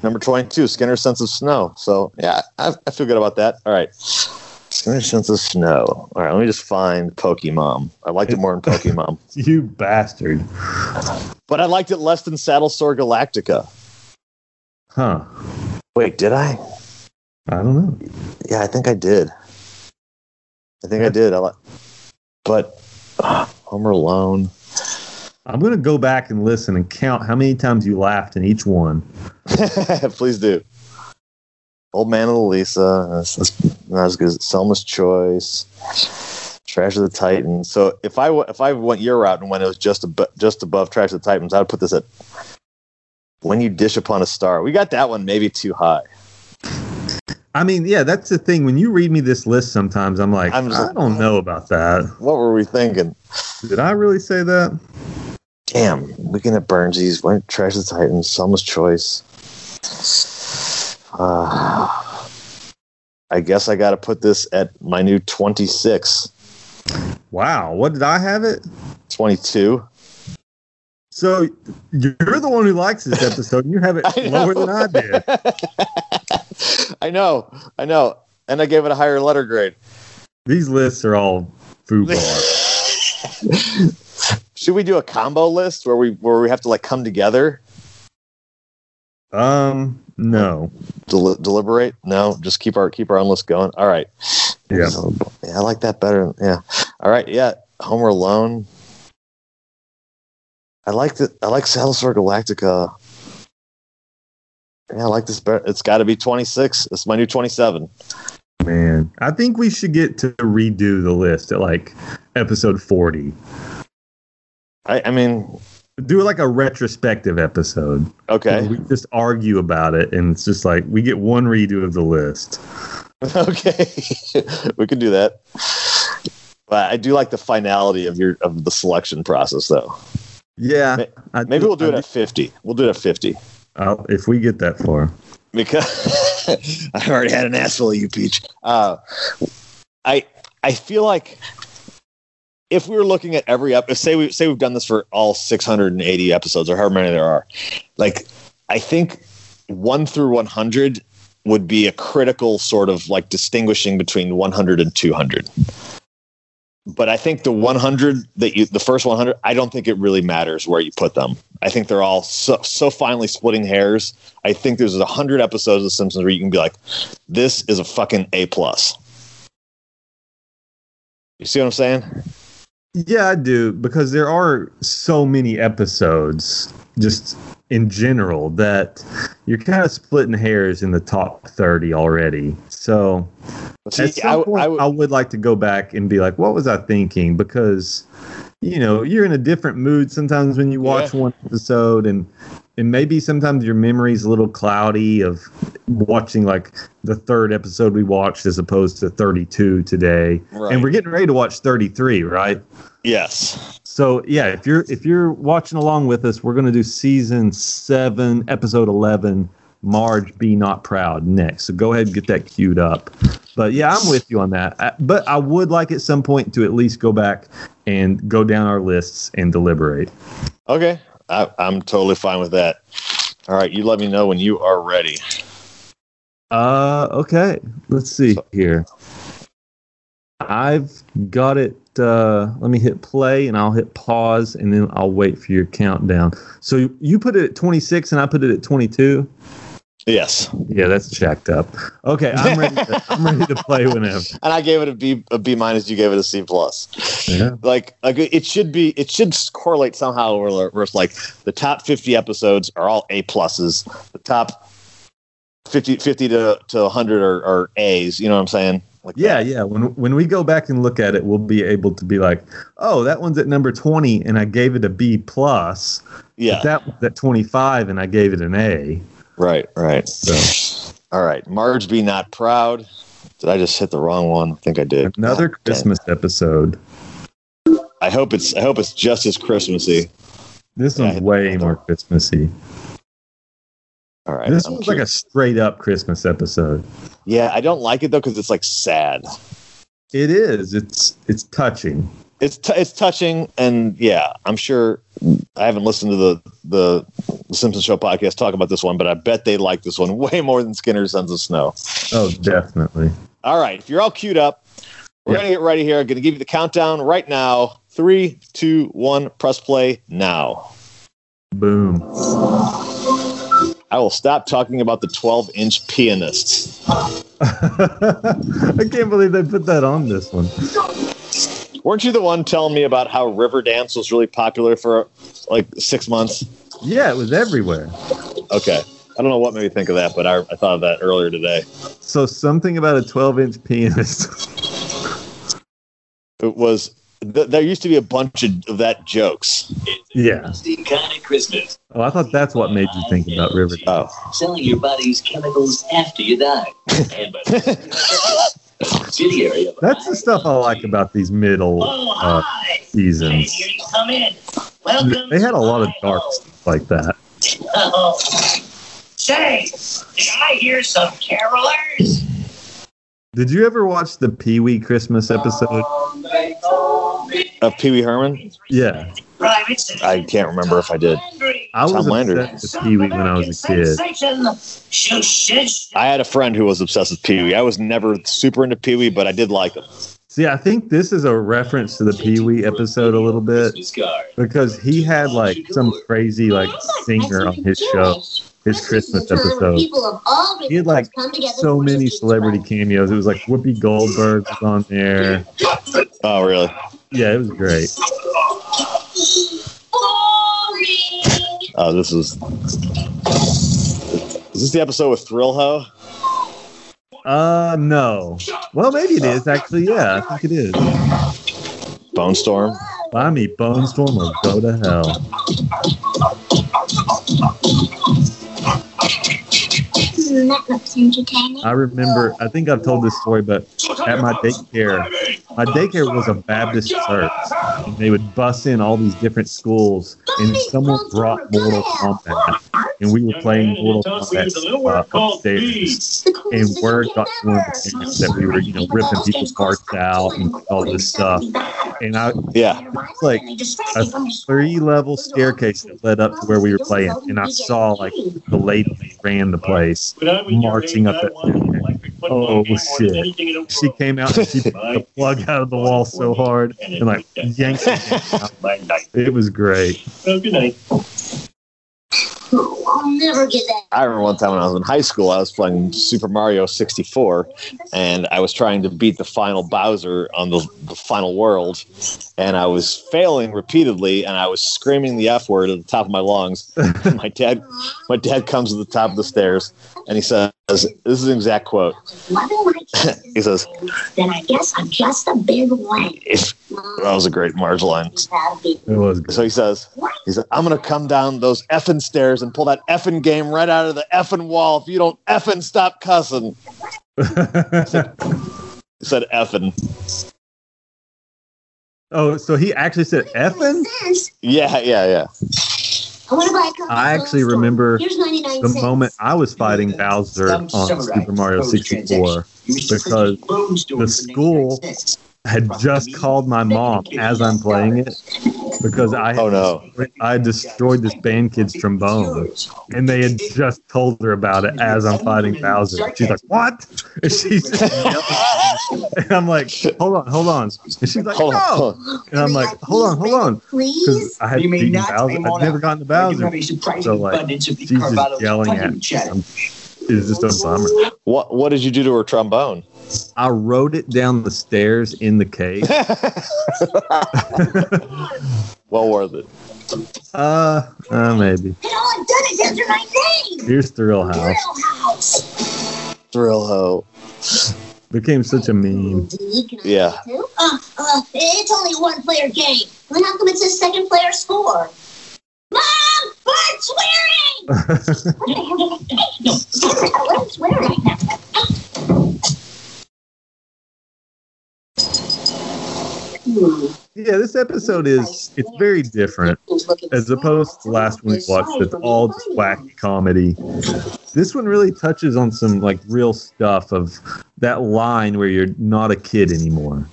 number 22, Skinner's Sense of Snow. So yeah, I, I feel good about that. All right. Skinner's Sense of Snow. All right. Let me just find Pokemon. I liked it more than Pokemon, you bastard. but I liked it less than Saddle Sore Galactica. Huh. Wait, did I? I don't know. Yeah, I think I did. I think I did. I li- but uh, Homer Alone. I'm going to go back and listen and count how many times you laughed in each one. Please do. Old Man and the Lisa. That's, that's not as good as Selma's Choice. Trash of the Titans. So if I w- if I went your route and when it was just ab- just above Trash of the Titans, I'd put this at When You Dish Upon a Star. We got that one maybe too high. I mean, yeah, that's the thing. When you read me this list, sometimes I'm like, I'm I don't know about that. What were we thinking? Did I really say that? Damn, Weekend at Burnsies, went Trash the Titans, Selma's Choice. Uh, I guess I got to put this at my new 26. Wow. What did I have it? 22. So you're the one who likes this episode, and you have it lower than I did. I know, I know. And I gave it a higher letter grade. These lists are all foobar. Should we do a combo list where we where we have to like come together, um, no. del- deliberate? No, just keep our keep our own list going. All right. Yeah. yeah, I like that better. Yeah. All right. Yeah, Homer Alone. I like the I like Battlestar Galactica. Yeah, I like this better. It's got to be twenty six. It's my new twenty seven. Man, I think we should get to redo the list at like episode 40. I, I mean, Do like a retrospective episode. okay, We just argue about it, and it's just like we get one redo of the list. okay, we can do that. But I do like the finality of your of the selection process, though. Yeah, I Maybe we'll do it I at fifty. We'll do it at fifty I'll- if we get that far. because I've already had an ass full you, Peach. Uh, I I feel like if we were looking at every episode, say we say we've done this for all 680 episodes or however many there are, like I think one through 100 would be a critical sort of like distinguishing between 100 and 200. But I think the 100 that you, the first 100, I don't think it really matters where you put them. I think they're all so, so finely splitting hairs. I think there's a hundred episodes of Simpsons where you can be like, this is a fucking A plus. You see what I'm saying? Yeah, I do because there are so many episodes just in general that you're kind of splitting hairs in the top 30 already. So See, at some I- point, I I, would- would like to go back and be like, what was I thinking? Because you know, you're in a different mood sometimes when you watch Yeah. one episode and and maybe sometimes your memory's a little cloudy of watching like the third episode we watched as opposed to 32 today. Right. And we're getting ready to watch 33, right? Yes. So yeah, if you're if you're watching along with us, we're gonna do season seven, episode eleven. Marge, be not proud next. So go ahead and get that queued up. But yeah, I'm with you on that. I, but I would like at some point to at least go back and go down our lists and deliberate. Okay. I, I'm totally fine with that. All right. You let me know when you are ready. Uh, okay. Let's see here. I've got it. Uh, let me hit play and I'll hit pause and then I'll wait for your countdown. So you put it at 26 and I put it at 22. Yes. Yeah, that's checked up. Okay, I'm ready. To, I'm ready to play whenever. And I gave it a B a B minus. You gave it a C plus. Yeah. Like like it should be. It should correlate somehow. Where, where it's like the top 50 episodes are all A pluses. The top 50, 50 to to 100 are, are A's. You know what I'm saying? Like Yeah, that. yeah. When when we go back and look at it, we'll be able to be like, oh, that one's at number 20, and I gave it a B plus. yeah. That one's at 25, and I gave it an A. Right, right. So All right. Marge be not proud. Did I just hit the wrong one? I think I did. another oh, God damn. Christmas episode. I hope it's I hope it's just as Christmassy. This Yeah, one's I- way more Christmassy. All right. This I'm one's like a straight up Christmas episode. Yeah, I don't like it though because it's like sad. It is. It's it's touching. It's t- it's touching, and yeah, I'm sure. I haven't listened to the the Simpsons Show podcast talk about this one, but I bet they like this one way more than Skinner's Sense of Snow. Oh, definitely. All right, if you're all queued up, we're Yeah. gonna get ready here. I'm gonna give you the countdown right now. Three, two, one. Press play now. Boom. I will stop talking about the 12 inch pianists. I can't believe they put that on this one. Weren't you the one telling me about how Riverdance was really popular for like six months? Yeah, it was everywhere. Okay. I don't know what made me think of that, but I, I thought of that earlier today. So something about a 12 inch pianist. It was, th- there used to be a bunch of, of that jokes. yeah. Kind of Christmas. Oh, I thought that's what made you think about Riverdale. Oh. Selling your body's chemicals after you die. and by subsidiary of That's the stuff I like about these middle Oh, uh, seasons. here you come in. Welcome. They had a lot of dark stuff like that. Oh. Say, did I hear some carolers? Did you ever watch the Pee Wee Christmas episode? Of Pee Wee Herman? Yeah. I can't remember if I did. I was Tom obsessed with Pee Wee when I was a kid. I had a friend who was obsessed with Pee Wee. I was never super into Pee Wee, but I did like him. See, I think this is a reference to the Pee Wee episode a little bit because he had like some crazy like singer on his show, his Christmas episode. He had like so many celebrity cameos. It was like Whoopi Goldberg was on there. Oh, really? Yeah, it was great. Oh, this is. Is this the episode with Thrillho? Uh, no. Well, maybe it is actually. Yeah, I think it is. Bonestorm? Buy me Bonestorm or go to hell. That looks entertaining. I remember. I think I've told this story, but at my daycare, my daycare was a Baptist church, and they would bus in all these different schools, and someone brought Mortal Kombat, and we were playing Mortal they taught we Kombat little word uh, upstairs. bees. The coolest And word got to one of ever. the games that we were, you know, ripping people's parts out and all this stuff. And I, Yeah. it's like a three level staircase that led up to where we were playing, and I saw like the lady who ran the place. When I was your marching up I that staircase. electric Oh, game more than shit. anything in the She came out and she picked the plug out of the wall so hard and like yanked it out. It was great. Well, good night. I'll never get that. I remember one time when I was in high school, I was playing Super Mario 64, and I was trying to beat the final Bowser on the, the final world, and I was failing repeatedly, and I was screaming the F word at the top of my lungs. My dad, my dad comes to the top of the stairs, and he says, "This is an exact quote." Loving my kids He says, then I guess I'm just a big wank. "If that was a great Marge line." It was good. So he says, he said, I'm gonna come down those effing stairs and pull that effing game right out of the effing wall if you don't effing stop cussing. He said effing. oh, so he actually said effing? Yeah, yeah, yeah. I want to buy a cup I actually Cold remember The cents. moment I was fighting Bowser on Super Mario 64 because the school had just called my mom as I'm playing it because I had, Oh no. I destroyed this band kid's trombone and they had just told her about it as I'm fighting Bowser. She's like, "What?" And she's and I'm like, "Hold on, hold on." And she's like, Hold "No." on. And I'm like, "Hold on, hold on," because Please? I had You may beaten not Bowser. I'd never gotten to Bowser. So, like, she's just yelling at me. It's just a bummer. What what did you do to her trombone? I rode it down the stairs in the cave. well worth it. Uh, uh maybe. And all I've done is enter my name. Here's Thrillhouse. Thrill House. Thrillho. Became such a meme. Yeah. Uh, uh, it's only a one-player game. Then how come it says second player score? Mom, Bart swearing! what the hell did I say? No, what am swearing Yeah, this episode is it's very different as opposed to the last one we watched. It's all just wacky comedy. This one really touches on some like real stuff of that line where you're not a kid anymore.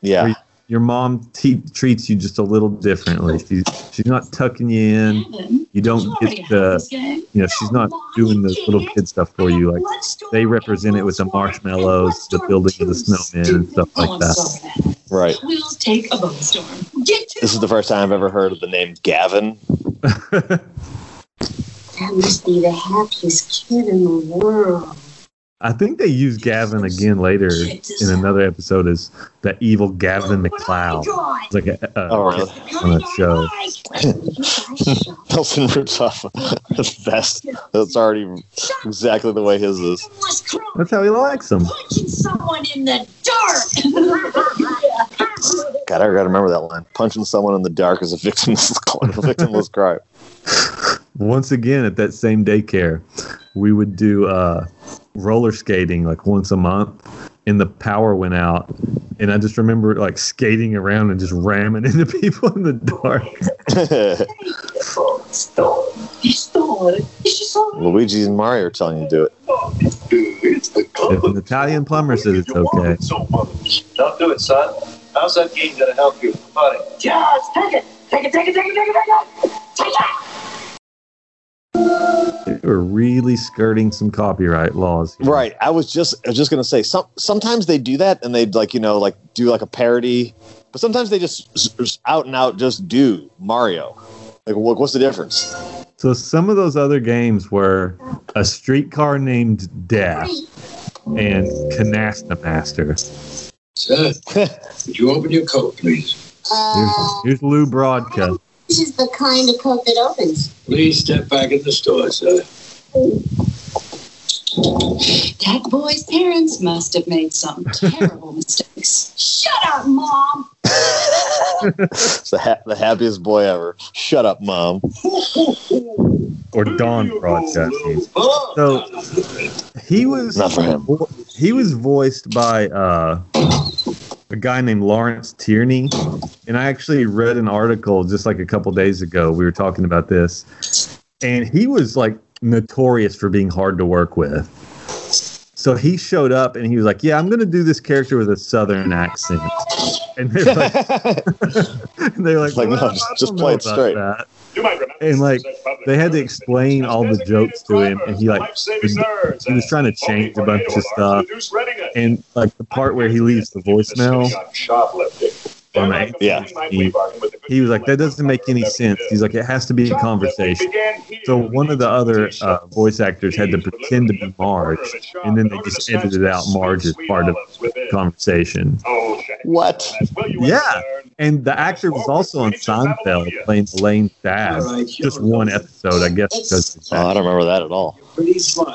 Yeah. Your mom te- treats you just a little differently. She's she's not tucking you in. You don't get the you know she's not doing the little kid stuff for you. Like they represent it with the marshmallows, the building of the snowman, and stuff like that. Right. We'll take a Bonestorm. Get to This is the first time I've ever heard of the name Gavin. That must be the happiest kid in the world. I think they use Gavin again later in another episode as the evil Gavin McCloud. It's like a, a, Oh, really? on a show. Nelson rips off the vest. That's already exactly the way his is. That's how he likes them. punching someone in the dark. God, I gotta remember that line. Punching someone in the dark is a victimless, a victimless crime. Once again, at that same daycare, we would do uh, roller skating like once a month, and the power went out. And I just remember like skating around and just ramming into people in the dark. You stole it. You stole it. Luigi and Mario are telling you to do it. If an Italian plumber says it's okay, Don't do it, son. How's that game gonna help you? Buddy. Just take it. Take it, take it, take it, take it, take it. Take it. They were really skirting some copyright laws. here. Right. I was just I was just gonna say some sometimes they do that and they'd like you know like do like a parody, but sometimes they just s- s- out and out just do Mario. Like what, what's the difference? So some of those other games were a streetcar named Death and Canasta Master. Sir, would you open your coat, please? Here's, here's Lou Brodka. This is the kind of coat that opens. Please step back in the store, sir. That boy's parents must have made some terrible mistakes. Shut up, Mom! It's the ha- the happiest boy ever. Shut up, mom. or Don Broadcasting. So he was Not for him. He was voiced by uh, a guy named Lawrence Tierney, and I actually read an article just like a couple days ago. We were talking about this, and he was like notorious for being hard to work with. So he showed up and he was like, "Yeah, I'm going to do this character with a southern accent." And they're like, and they're like, Like, no, just- just play it straight." that." You might remember And, like, they had to explain all the jokes to him, and he, like, was- he was trying to change a bunch of stuff. to reduce readiness. And like the part where he leaves the voicemail. On the Yeah. he, he was like, "That doesn't make any sense." He's like, "It has to be a conversation." So one of the other uh, voice actors had to pretend to be Marge, and then they just edited out Marge as part of the conversation. what? Yeah. And the actor was also on Seinfeld playing Elaine Dad. Just one episode, I guess, because Oh, I don't remember that at all.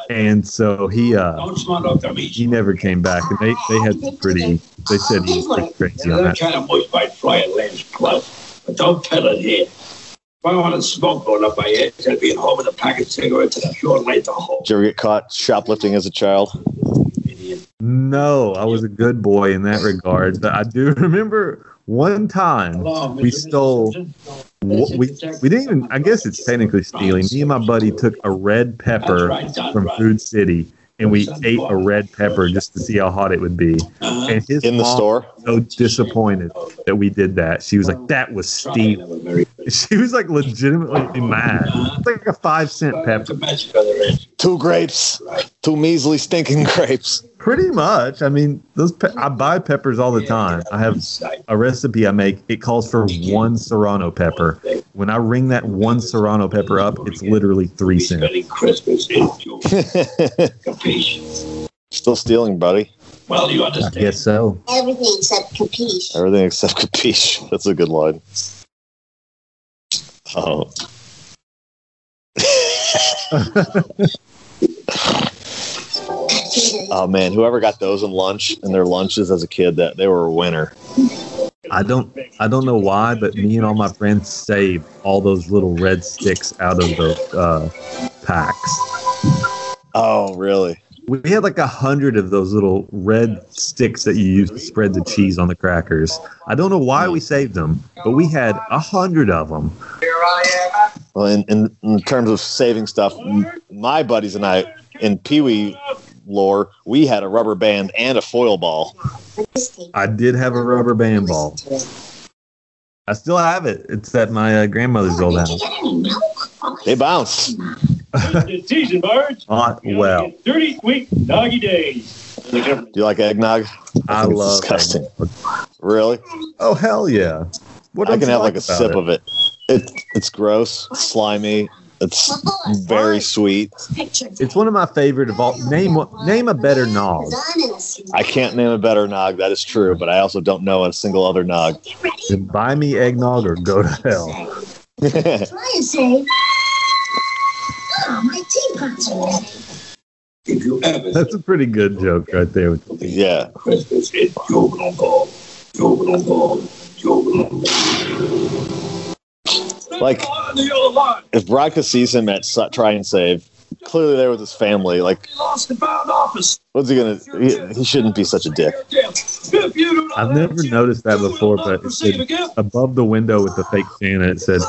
And so he uh Don't smart off the meat. he never came back, and they they had some pretty. They said he was pretty crazy on that that. kind of voice might fly at Lamb's Plus, but don't tell it here. If I wanted smoke going up my head, I'd be at home with a pack of cigarettes and a short light to hold. Did you ever get caught shoplifting as a child? No, I was a good boy in that regard. But I do remember one time Hello, we stole. Simpson. w- We we didn't even. I guess it's technically stealing. Me and my buddy took a red pepper from. Food City, and we ate a red pepper just to see how hot it would be. Uh-huh. And his In the mom store? was so disappointed that we did that. She was like, "That was stealing." Have a Merry She was like legitimately mad. It's like a five cent pepper. To match the other end. Two grapes. Two measly stinking grapes. Pretty much. I mean, those pe- I buy peppers all the time. I have a recipe I make. It calls for one serrano pepper. When I ring that one serrano pepper up, it's literally three Be cents. spending Christmas in June. Capiche? Still stealing, buddy. Well, you understand. I understand. guess so. Everything except capiche. Everything except capiche. That's a good line. Oh. oh man, whoever got those in lunch in their lunches as a kid, that they were a winner. I don't I don't know why, but me and all my friends saved all those little red sticks out of the uh, packs. Oh, really? We had like a hundred of those little red sticks that you use to spread the cheese on the crackers. I don't know why we saved them, but we had a hundred of them. Well, in, in, in terms of saving stuff, my buddies and I, in Pee Wee lore, we had a rubber band and a foil ball. I did have a rubber band ball. I still have it. It's at my uh, grandmother's old house. get any milk? They bounce. It's season, Marge. Not well. it's Dirty, sweet, doggy days. Do you like eggnog? I think it's love disgusting. eggnog. Really? Oh hell yeah! What I can have like a sip it? of it. It it's gross, slimy. It's very sweet. It's one of my favorite of all. Name name a better nog. I can't name a better nog. That is true, but I also don't know a single other nog. Then buy me eggnog or go to hell. Try and say, oh, my teapot's are. If you ever That's a pretty good joke right there. yeah. Christmas in juvenile gold, juvenile gold, juvenile gold. Like- on the yellow line. If Brodka sees him at Try-N-Save, clearly there with his family, like, He lost the bound office. what's he gonna? He, he shouldn't be such a dick. If you do not I've never noticed that before, but it said above the window with the fake Santa, it said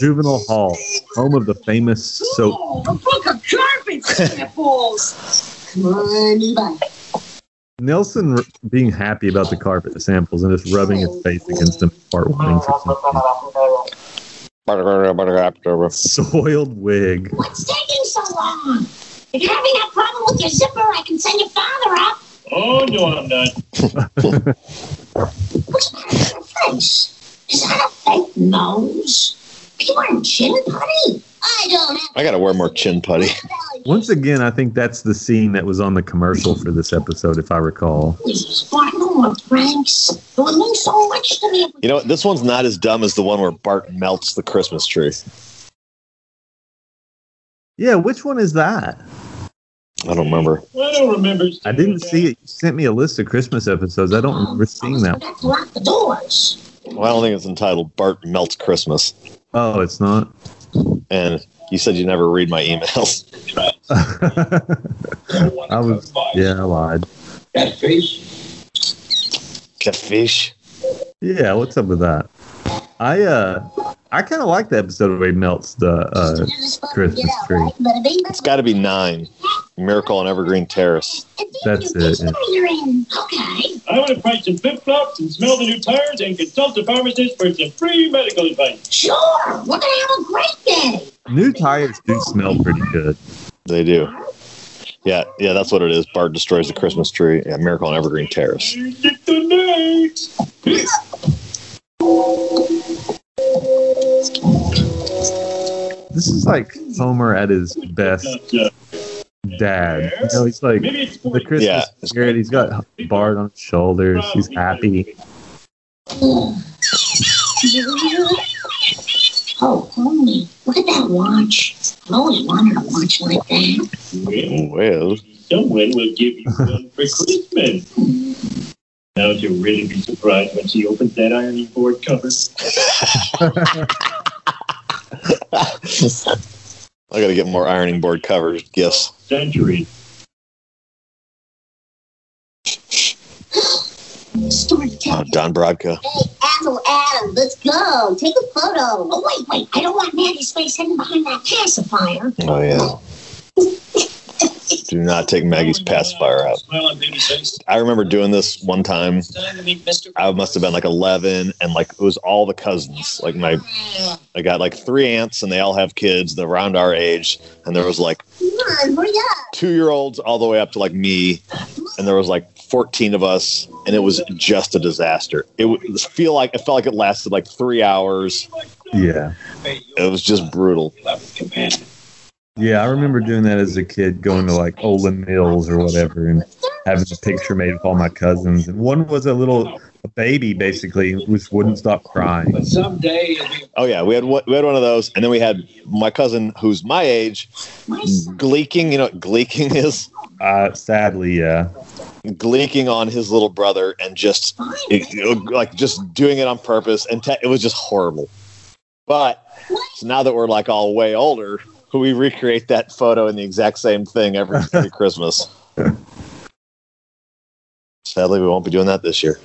Juvenile Hall, home of the famous soap. A book of carpet samples. Come on, Levi. Nelson r- being happy about the carpet samples and just rubbing his face against them, heartwarming for something. Soiled wig. What's taking so long? If you're having that problem with your zipper, I can send your father up. Oh, no, I'm not. What's the matter with your face? Is that a fake nose? Are you wearing chin putty? I don't have I gotta wear more chin putty. Once again, I think that's the scene that was on the commercial for this episode, if I recall. Jesus, Bart, no more pranks. It would mean so much to me. You know, this one's not as dumb as the one where Bart melts the Christmas tree. Yeah, which one is that? I don't remember. I don't remember. I didn't see it. You sent me a list of Christmas episodes. I don't remember seeing that. Lock the doors. Well, I don't think it's entitled Bart Melts Christmas. Oh, it's not. And you said you never read my emails. I was, yeah, I lied. Catfish. Catfish. Yeah, what's up with that? I uh, I I kind of like the episode where he melts the uh, Christmas tree. It's got to be nine. Miracle on Evergreen Terrace. That's it. yeah. Okay. I want to buy some flip flops and smell the new tires and consult the pharmacist for some free medical advice. Sure. We're gonna have a great day. New tires do smell pretty good. They do. Yeah, yeah, that's what it is. Bart destroys the Christmas tree. Yeah, Miracle on Evergreen Terrace. Get the next. This is like Homer at his best dad. You know, he's like the Christmas Yeah. spirit. He's got Bart on his shoulders. He's happy. Oh, homie, look at that watch. I've always wanted a watch like that. Oh, well, Someone will give you one for Christmas. Now you'll really be surprised when she opens that ironing board cover. I got to get more ironing board covers. Yes. Centuries. Story Oh. Don Brodka. Hey, Apple Adam, let's go. Take a photo. Oh, wait, wait. I don't want Maggie's face hidden behind that pacifier. Oh, yeah. Do not take Maggie's pacifier out. Smile on baby's face. I remember doing this one time. Time to meet Mr. I must have been like 11, and like it was all the cousins. Like my, I got like three aunts, and they all have kids. They're around our age, and there was like Come on, hurry up. two year olds all the way up to like me, and there was like 14 of us, and it was just a disaster. It would feel like it felt like it lasted like three hours. Yeah. It was just brutal. Companion. Yeah, I remember doing that as a kid, going to like Olan Mills or whatever, and having a picture made of all my cousins. And one was a little a baby, basically, who wouldn't stop crying. But someday Oh yeah, we had one, we had one of those, and then we had my cousin who's my age, gleeking. You know what gleeking is? Uh, sadly, yeah. Gleeking on his little brother, and just it, it- like just doing it on purpose, and te- it was just horrible. But so now that we're like all way older, we recreate that photo in the exact same thing every, every Christmas. Sadly, we won't be doing that this year.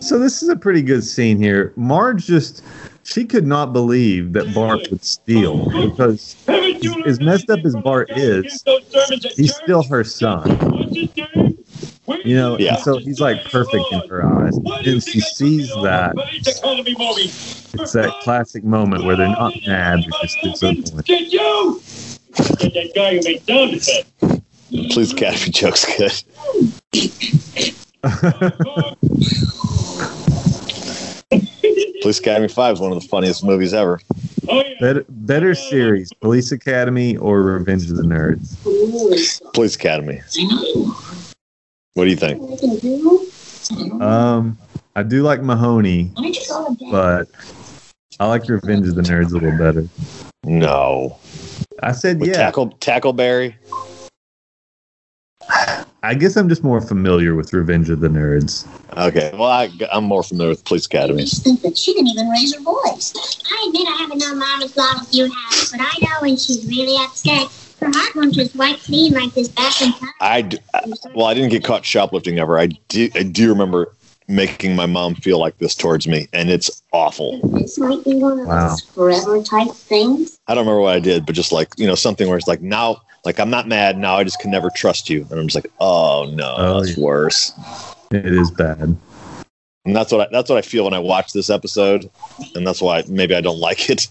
So this is a pretty good scene here. Marge just she could not believe that Bart would steal because as messed up as Bart is, he's still her son. You know, Yeah. and so he's like perfect in her eyes. And she sees that. It's that classic moment where they're not mad, they're just disappointed. Get you! Get that guy who made sound effects. Please, Academy jokes good. Police Academy Five is one of the funniest movies ever. Oh, yeah. better, better series, Police Academy or Revenge of the Nerds? Police Academy. I know. What do you think? I do? I don't know. Um, I do like Mahoney, Why don't you go to bed? but I like Revenge of the Nerds a little better. No. I said With yeah. Tackle Tackleberry. I guess I'm just more familiar with Revenge of the Nerds. Okay. Well, I, I'm more familiar with Police Academy. just she didn't even raise her voice. I admit I haven't known mom as long as you have, but I know when she's really upset, her heart won't just clean like this back in time. I d- uh, well, I didn't get caught shoplifting ever. I do. I do remember making my mom feel like this towards me, and it's awful. This might be one of Wow. those forever type things. I don't remember what I did, but just like you know, something where it's like now, like I'm not mad now. I just can never trust you, and I'm just like, oh no, Oh, that's yeah. worse. It is bad. And that's what I, that's what I feel when I watch this episode, and that's why maybe I don't like it.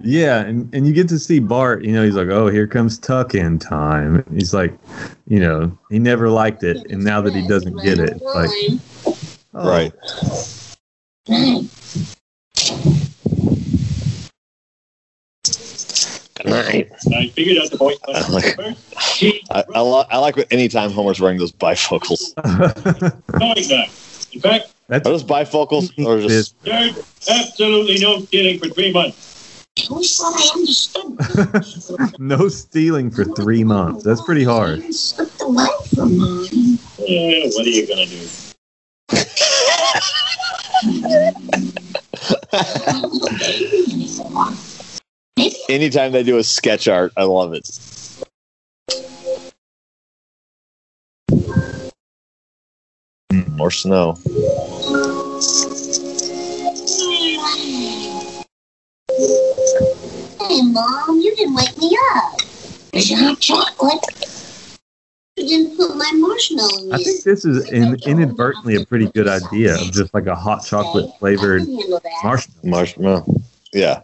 Yeah, and, and you get to see Bart, you know, he's like, oh, here comes tuck in time. He's like, you know, he never liked it. And now that he doesn't get it, like, oh, Right. Right. Good night. I figured out the voice. I like, He I, I, lo- I like anytime Homer's wearing those bifocals. knowing that. In fact, Are those bifocals or just? there's absolutely no stealing for three months. No stealing for three months. That's pretty hard. Oh, what are you gonna do? Anytime they do a sketch art, I love it. Hmm, more snow. Hey, Mom, you didn't wake me up. There's your hot chocolate. You didn't put my marshmallow in I think this is in, inadvertently a pretty good idea of just like a hot chocolate flavored marshmallow. Marshmallow. Yeah.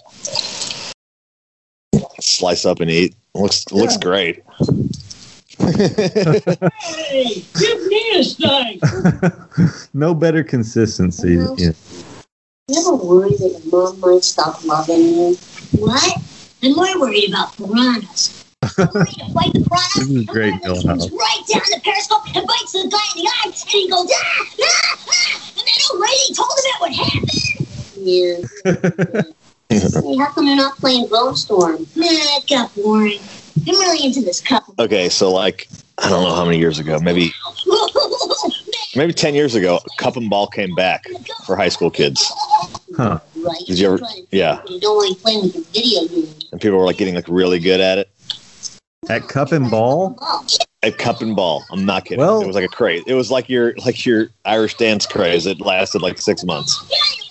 Slice up and eat. Looks looks great. Hey, give me a slice. no better consistency. Yeah. You ever worry that your mom might stop loving you? What? I'm more worried about piranhas. I'm worried to fight the piranha. This is great, and one of them Milhouse. comes right down the periscope and bites the guy in the eye, and he goes, ah, ah, ah, and then old lady told him it would happen. Yeah. hey, how come you're not playing Bonestorm? Nah, it got boring. I'm really into this couple. Okay, so like I don't know how many years ago, maybe maybe ten years ago, cup and ball came back for high school kids, Huh. Right. Did you ever- yeah. You don't like playing with your video games. and people were like getting like really good at it. At cup and ball? At cup and ball, I'm not kidding. Well- it was like a craze. It was like your like your Irish dance craze. It lasted like six months.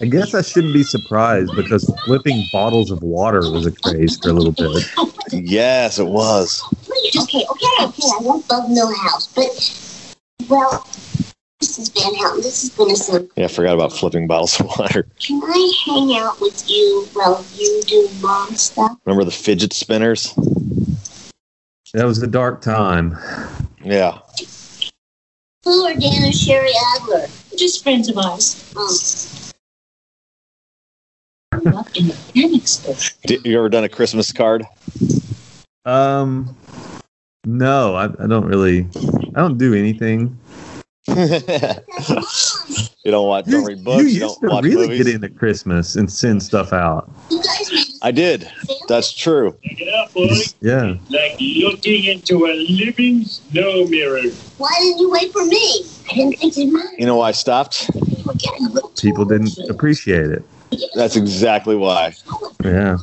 I guess I shouldn't be surprised because flipping bottles of water was a craze for a little bit. Yes, it was. Okay, okay, okay. I won't bug Milhouse, but well, Mrs. Van Houten, this is gonna sound. Yeah, I forgot about flipping bottles of water. Can I hang out with you while you do mom stuff? Remember the fidget spinners? That was a dark time. Yeah. Who are Dan and Sherry Adler? Just friends of ours. Um, Grew up in the. Did, you ever done a Christmas card? Um, no, I, I don't really. I don't do anything. you don't watch, don't read books. you You, used don't to watch really movies. get into Christmas and send stuff out. you guys made I did. That's true. Check it out, boys. Yeah. Like looking into a living snow mirror. Why didn't you wait for me? I didn't think you'd mind. You know why I stopped? You were getting a little People didn't appreciate it. That's exactly why. Yeah.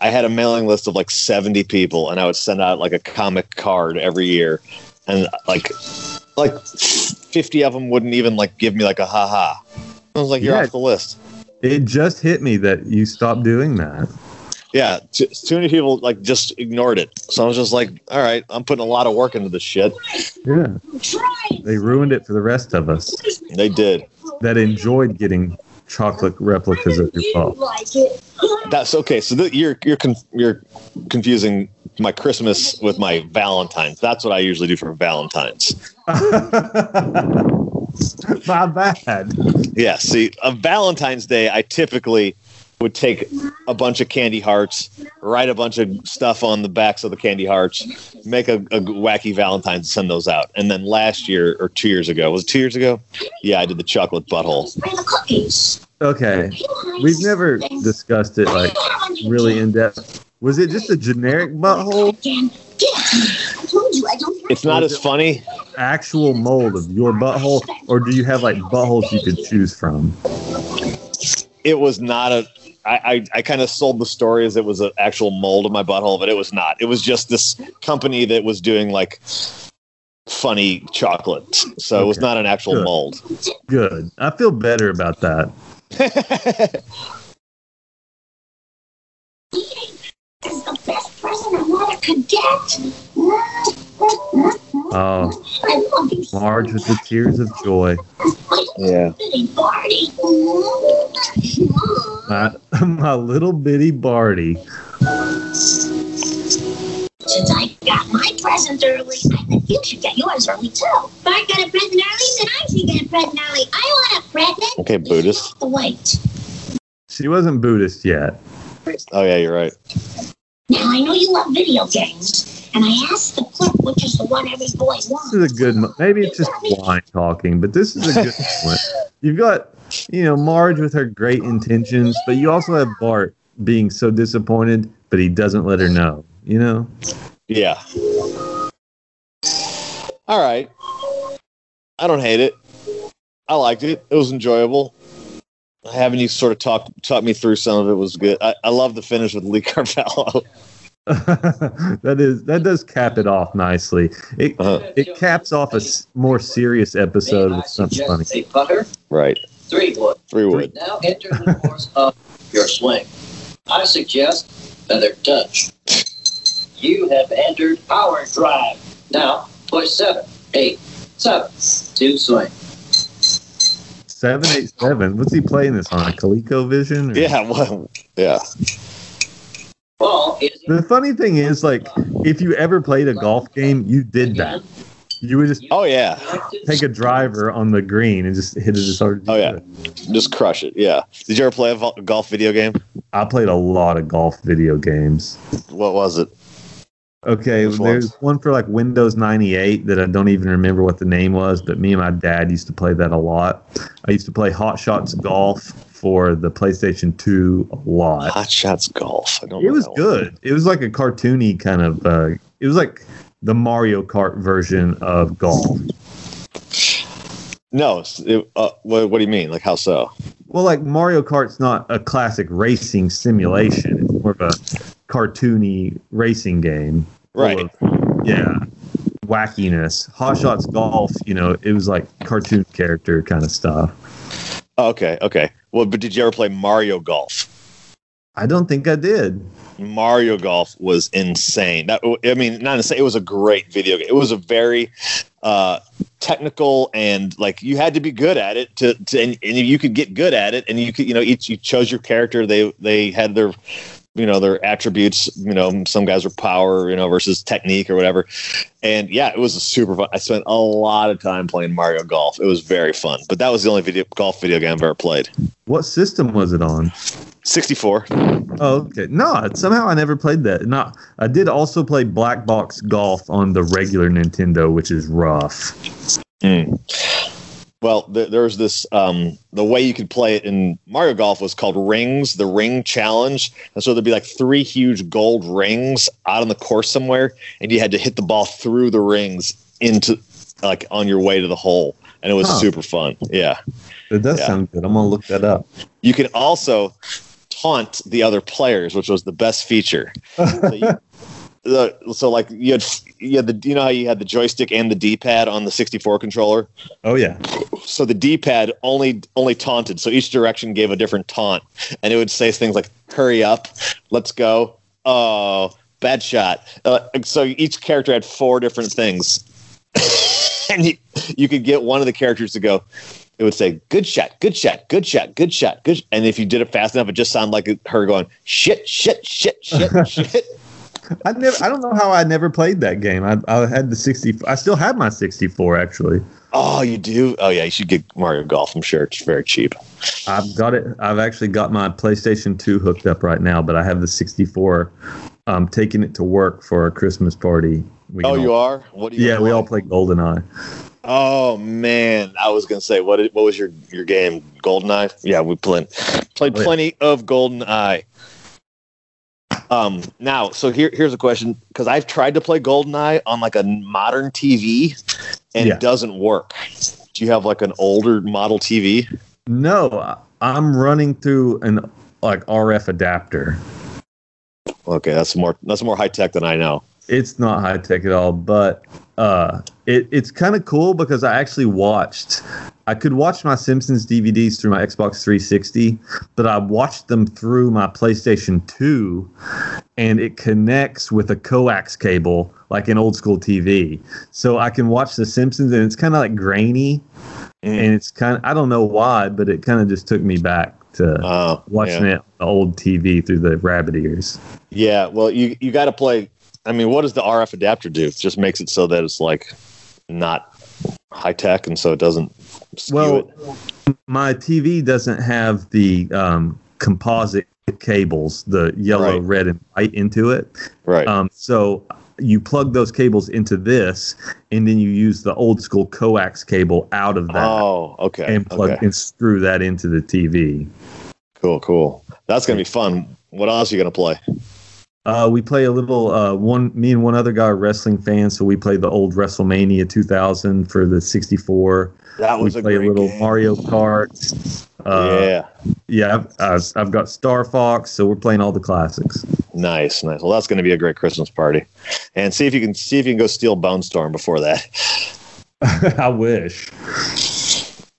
I had a mailing list of like 70 people, and I would send out like a comic card every year, and like like 50 of them wouldn't even like give me like a ha ha. I was like, you're Yeah. off the list. It just hit me that you stopped doing that. Yeah, t- too many people like just ignored it. So I was just like, all right, I'm putting a lot of work into this shit. Yeah. They ruined it for the rest of us They did. that enjoyed getting chocolate replicas of your phone. That's okay. So th- you're you're con- you're confusing my Christmas with my Valentine's. That's what I usually do for Valentine's. My bad. Yeah. See, on Valentine's Day, I typically would take a bunch of candy hearts, write a bunch of stuff on the backs of the candy hearts, make a, a wacky Valentine's, send those out. And then last year or two years ago, was it two years ago? Yeah, I did the chocolate butthole. Okay. We've never discussed it like really in depth. Was it just a generic butthole? Again. I told you I don't It's not as funny. Actual mold of your butthole, or do you have like buttholes you could choose from? It was not a. I, I, I kind of sold the story as it was an actual mold of my butthole, but it was not. It was just this company that was doing like funny chocolate. So it was not an actual Good. mold. Good. I feel better about that. This is the best present I'm not a cadet. Oh, I love Marge with the tears of joy. Yeah. My, my little bitty Barty. Since I got my present early, I think you should get yours early too. If I got a present early, then I should get a present early. I want a present. Okay, Buddhist. The wait. She wasn't Buddhist yet. Oh yeah, you're right. Now I know you love video games, and I asked the clerk which is the one every boy wants. This is a good. mo- Maybe it's just wine talking, but this is a good one. You've got, you know, Marge with her great intentions, but you also have Bart being so disappointed, but he doesn't let her know. You know. Yeah. All right. I don't hate it. I liked it. It was enjoyable. Having you sort of talk taught me through some of it was good. I, I love the finish with Lee Carvallo. that is that does cap it off nicely. It Uh-huh. it caps off a s- more serious episode with something funny. A putter, Right. three wood. Three wood. Now enter the course of your swing. I suggest feather touch. You have entered power drive. Now push seven, eight, seven to swing. Seven eight seven. What's he playing this on? A ColecoVision? or- Yeah. Well, yeah. Ball is The funny thing is, like, if you ever played a golf game, you did that. You would just Oh yeah. take a driver on the green and just hit it as hard Oh yeah. Just crush it. Yeah. Did you ever play a vo- golf video game? I played a lot of golf video games. What was it? Okay, Which there's ones? one for like Windows 98 that I don't even remember what the name was, but me and my dad used to play that a lot. I used to play Hot Shots Golf for the PlayStation 2 a lot. Hot Shots Golf. I don't. It was good. It was like a cartoony kind of. Uh, it was like the Mario Kart version of golf. No. It, uh, what, what do you mean? Like how so? Well, like Mario Kart's not a classic racing simulation. It's more of a cartoony racing game. Right. of, yeah. Wackiness. Hot Shots Golf, you know, it was like cartoon character kind of stuff. Oh, okay. Okay. Well, but did you ever play Mario Golf? I don't think I did. Mario Golf was insane. That I mean, not insane. It was a great video game. It was a very uh, technical and like you had to be good at it to, to and, and you could get good at it. And you could, you know, each you chose your character. They they had their you know their attributes. You know, some guys were power, you know, versus technique or whatever. And yeah, it was a super fun. I spent a lot of time playing Mario Golf. It was very fun. But that was the only video golf video game I've ever played. What system was it on? 64. Oh, okay. No, somehow I never played that. No, I did also play Black Box Golf on the regular Nintendo, which is rough. Mm. Well, th- there's this um, the way you could play it in Mario Golf was called rings, the ring challenge. And so there'd be like three huge gold rings out on the course somewhere, and you had to hit the ball through the rings into like on your way to the hole. And it was Huh. super fun. Yeah. It does Yeah. sound good. I'm gonna look that up. You could also taunt the other players, which was the best feature. So, you, the, so like you had you had the you know how you had the joystick and the D-pad on the 64 controller. Oh yeah. so the D-pad only only taunted. So each direction gave a different taunt, and it would say things like "Hurry up, let's go," "Oh, bad shot." Uh, so each character had four different things, and you, you could get one of the characters to go. It would say "Good shot, good shot, good shot, good shot, good." sh-" And if you did it fast enough, it just sounded like her going "Shit, shit, shit, shit, shit." I never. I don't know how I never played that game. I, I had the 60. I still have my 64 actually. Oh, you do? Oh yeah, you should get Mario Golf. I'm sure it's very cheap. I've got it. I've actually got my PlayStation 2 hooked up right now, but I have the 64. I'm taking it to work for a Christmas party. We Oh, can you are? What do you? Yeah, we all play GoldenEye. Oh man, I was gonna say what what was your your game? Goldeneye? Yeah, we played played Oh, yeah. plenty of Goldeneye. Um, now, so here here's a question because I've tried to play Goldeneye on like a modern TV, and Yeah. it doesn't work. Do you have like an older model TV? No, I'm running through an like RF adapter. Okay, that's more that's more high tech than I know. It's not high tech at all, but uh, it, it's kind of cool because I actually watched. I could watch my Simpsons DVDs through my Xbox 360, but I watched them through my PlayStation 2, and it connects with a coax cable like an old school TV. So I can watch The Simpsons, and it's kind of like grainy, and it's kind of I don't know why, but it kind of just took me back to Oh, watching yeah. it on the old TV through the rabbit ears. Yeah, well, you you got to play. I mean, what does the RF adapter do? It just makes it so that it's like not high tech, and so it doesn't. Well, it. my TV doesn't have the um, composite cables, the yellow, Right. red, and white into it. right. Um, so you plug those cables into this, and then you use the old school coax cable out of that oh, okay. and plug okay. and screw that into the TV. Cool, cool. That's gonna be fun. What else are you gonna play? Uh, we play a little. Uh, one, me and one other guy are wrestling fans, so we play the old WrestleMania 2000 for the 64. That We was a play a great little game. Mario Kart. Uh, yeah. yeah. I've, I've, I've got Star Fox, so we're playing all the classics. Nice, nice. Well, that's going to be a great Christmas party, and see if you can see if you can go steal Bonestorm before that. I wish.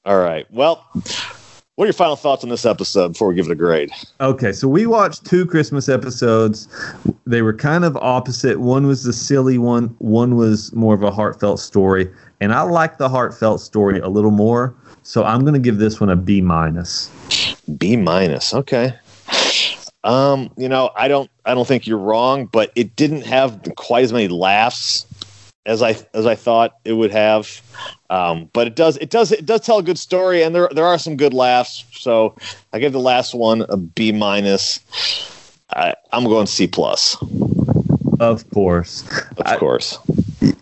All right. Well, what are your final thoughts on this episode before we give it a grade? Okay, so we watched two Christmas episodes. They were kind of opposite. One was the silly one, one was more of a heartfelt story. And I like the heartfelt story a little more. So I'm going to give this one a B minus. B minus. Okay. Um, you know, I don't I don't think you're wrong, but it didn't have quite as many laughs as I as I thought it would have. Um, but it does it does it does tell a good story, and there there are some good laughs. So I give the last one a B minus. I, I'm going C plus. Of course. Of I- course.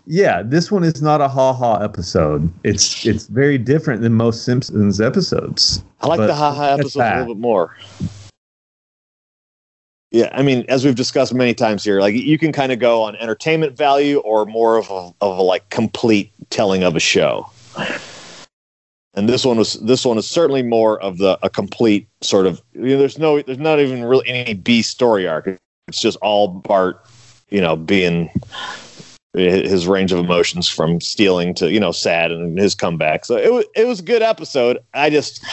Yeah, this one is not a ha ha episode. It's it's very different than most Simpsons episodes. I like the haha that's episode a little bit more. Yeah, I mean, as we've discussed many times here, like you can kind of go on entertainment value or more of a, of a like complete telling of a show. And this one was this one is certainly more of the a complete sort of you know, there's no there's not even really any B story arc. It's just all Bart, you know, being his range of emotions from stealing to you know sad and his comeback. So it was it was a good episode. I just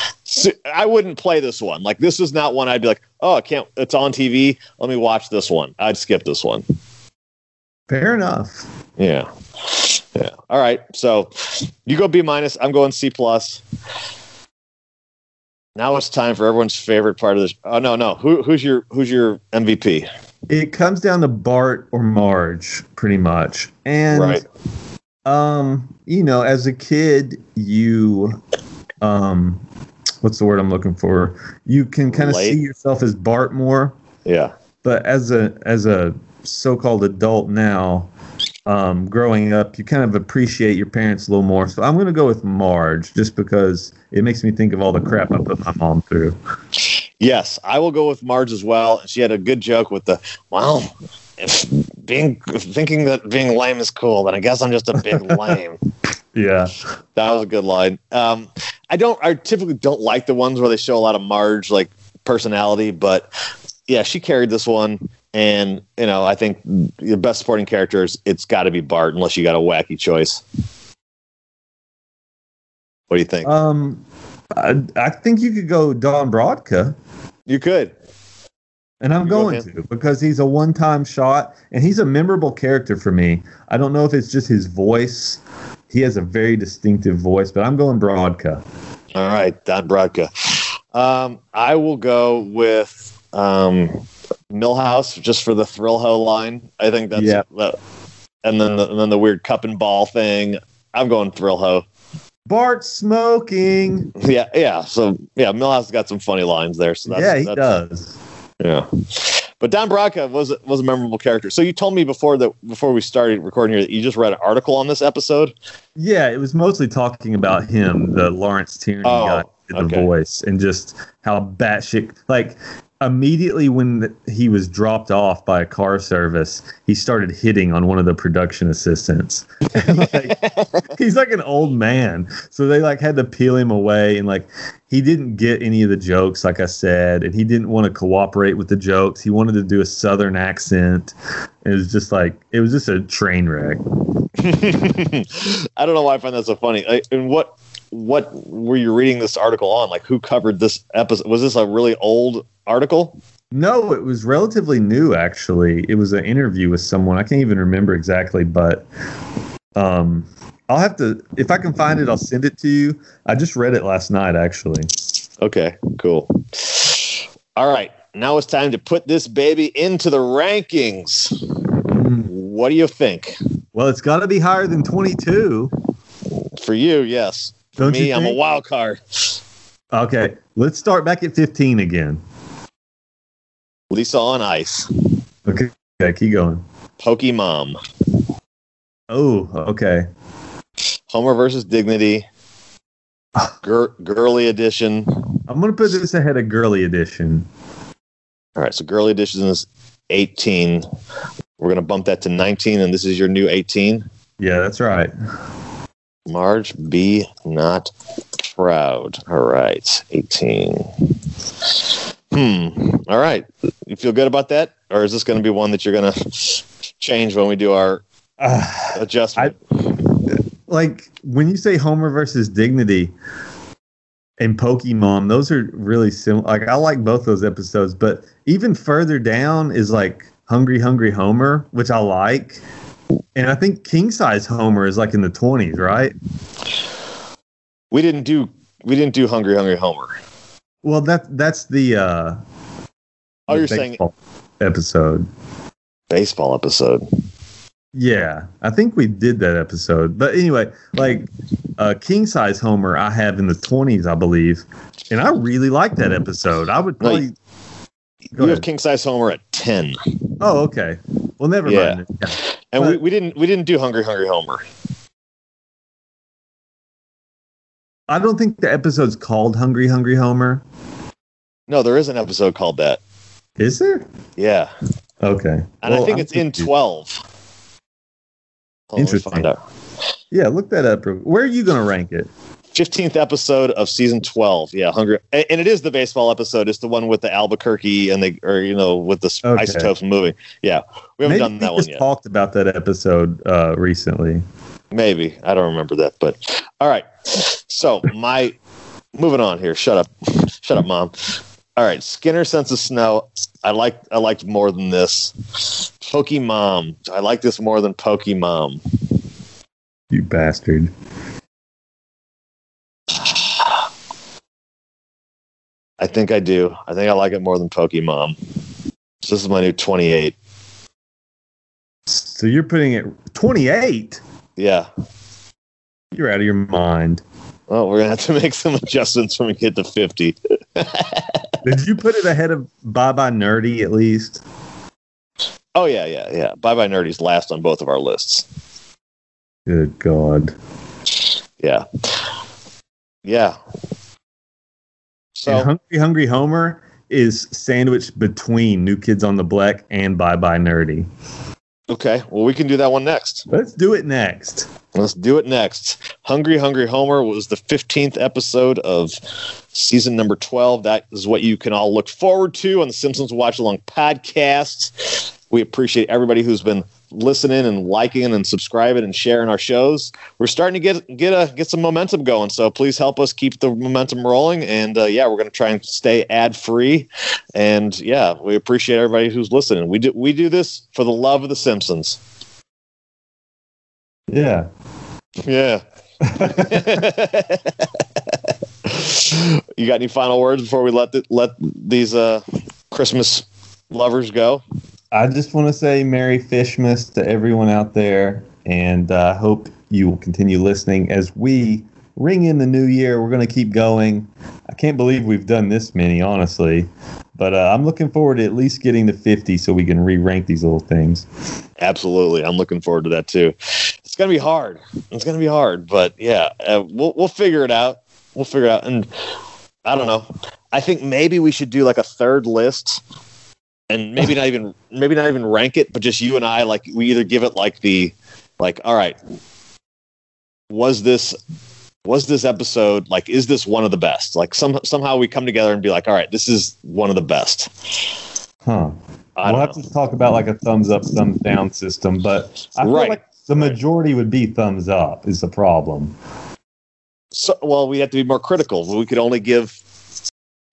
I wouldn't play this one. Like this is not one I'd be like, oh, I can't. It's on TV. Let me watch this one. I'd skip this one. Fair enough. Yeah, yeah. All right. So you go B minus. I'm going C plus. Now it's time for everyone's favorite part of this. Oh no, no. Who, who's your who's your MVP? It comes down to Bart or Marge, pretty much. And Right. um, you know, as a kid, you um what's the word I'm looking for? You can kind of see yourself as Bart more, Yeah. but as a as a so-called adult now, um, growing up, you kind of appreciate your parents a little more. So I'm going to go with Marge, just because it makes me think of all the crap I put my mom through. Yes, I will go with Marge as well. She had a good joke with the well, if being thinking that being lame is cool, then I guess I'm just a big lame. Yeah, That was a good line. Um, I don't. I typically don't like the ones where they show a lot of Marge like personality, but yeah, she carried this one. And you know, I think the best supporting characters, it's got to be Bart, unless you got a wacky choice. What do you think? um, I, I think you could go Don Brodka. you could. And I'm You going again? to because he's a one time shot and he's a memorable character for me. I don't know if it's just his voice. He has a very distinctive voice, but I'm going Brodka. All right, Don Brodka. Um, I will go with um, Milhouse just for the Thrillho line. I think that's Yeah. that- and then the, and then the weird cup and ball thing. I'm going Thrillho. Bart smoking. Yeah, yeah. So yeah, Milhouse has got some funny lines there. So that's, yeah, he that's, does. Yeah. But Don Brodka was was a memorable character. So you told me before that before we started recording here that you just read an article on this episode. Yeah, it was mostly talking about him, the Lawrence Tierney Oh, guy, the okay. voice, and just how batshit. Like immediately when the, he was dropped off by a car service, he started hitting on one of the production assistants. Like, he's like an old man, so they like had to peel him away, and like he didn't get any of the jokes, like I said, and he didn't want to cooperate with the jokes. He wanted to do a southern accent. It was just like it was just a train wreck. I don't know why I find that so funny. Like, and what what were you reading this article on? Like who covered this episode? Was this a really old article? No, it was relatively new actually. It was an interview with someone. I can't even remember exactly, but um I'll have to if I can find it, I'll send it to you. I just read it last night actually. Okay, cool. All right, now it's time to put this baby into the rankings. What do you think? Well, it's got to be higher than 22. For you, yes. Don't me, you I'm a wild card. Okay, let's start back at 15 again. Lisa on Ice, Okay, okay keep going. Pokemon, Oh, okay. Homer versus Dignity, Gir- Girly Edition. I'm going to put this ahead of Girly Edition. All right, so Girly Edition is 18. We're gonna bump that to 19, and this is your new 18. Yeah, that's right. Marge, be not proud. All right, 18. Hmm. All right. You feel good about that? Or is this going to be one that you're going to change when we do our Uh, adjustment? like when you say Homer versus Dignity and Pokemon, those are really similar. Like I like both those episodes, but even further down is like Hungry Hungry Homer, which I like. And I think King Size Homer is like in the twenties, right? we didn't do we didn't do Hungry Hungry Homer. Well, that that's the uh Oh, the you're saying episode. baseball episode. Yeah, I think we did that episode. But anyway, like uh, King Size Homer, I have in the twenties, I believe, and I really like that episode. I would probably. Go you have king size Homer at 10. Oh, okay. Well, never Yeah. mind. Yeah. And we, But- we didn't we didn't do Hungry Hungry Homer. I don't think the episode's called Hungry Hungry Homer. No, there is an episode called that. Is there? Yeah. Okay. And I think I'm it's in 12. Hold on, let me Interesting. find out. Yeah, look that up. Where are you going to rank it? 15th episode of season 12. Yeah, Hungry. And and it is the baseball episode. It's the one with the Albuquerque and the, or, you know, with the Okay. isotopes moving. Yeah. We haven't Maybe done that one yet. talked about that episode uh, recently. Maybe. I don't remember that. But all right. So, my moving on here. Shut up. Shut up, mom. All right. Skinner Sense of Snow. I like I liked more than this. Pokemon. I like this more than Pokemon. You bastard. I think I do. I think I like it more than Pokemon. So this is my new 28. So you're putting it 28? Yeah. You're out of your mind. Well, we're gonna have to make some adjustments when we get to 50. Did you put it ahead of Bye Bye Nerdy at least? Oh yeah, yeah, yeah. Bye bye nerdy's last on both of our lists. Good God. Yeah. Yeah. So and Hungry Hungry Homer is sandwiched between New Kids on the Block and Bye Bye Nerdy. okay, well we can do that one next. Let's do it next. Let's do it next. Hungry Hungry Homer was the 15th episode of season number 12. That is what you can all look forward to on the Simpsons Watch Along podcast. We appreciate everybody who's been listening and liking and subscribing and sharing our shows. We're starting to get get a get some momentum going, so please help us keep the momentum rolling. And uh, yeah, we're going to try and stay ad free. And yeah, we appreciate everybody who's listening. We do we do this for the love of the Simpsons. Yeah. Yeah. you got any final words before we let the, let these uh, Christmas lovers go? I just want to say Merry Fishmas to everyone out there, and I uh, hope you will continue listening as we ring in the new year. We're going to keep going. I can't believe we've done this many, honestly, but uh, I'm looking forward to at least getting to 50 so we can re rank these little things. Absolutely, I'm looking forward to that too. It's gonna be hard. It's gonna be hard, but yeah, uh, we'll we'll figure it out. We'll figure it out, and I don't know. I think maybe we should do like a third list, and maybe not even maybe not even rank it, but just you and I like we either give it like the like all right, was this was this episode like is this one of the best? Like some somehow we come together and be like, all right, this is one of the best. Huh. I we'll have to talk about like a thumbs up, thumbs down system, but I feel Right. like the majority would be thumbs up is the problem. So well, we have to be more critical. We could only give.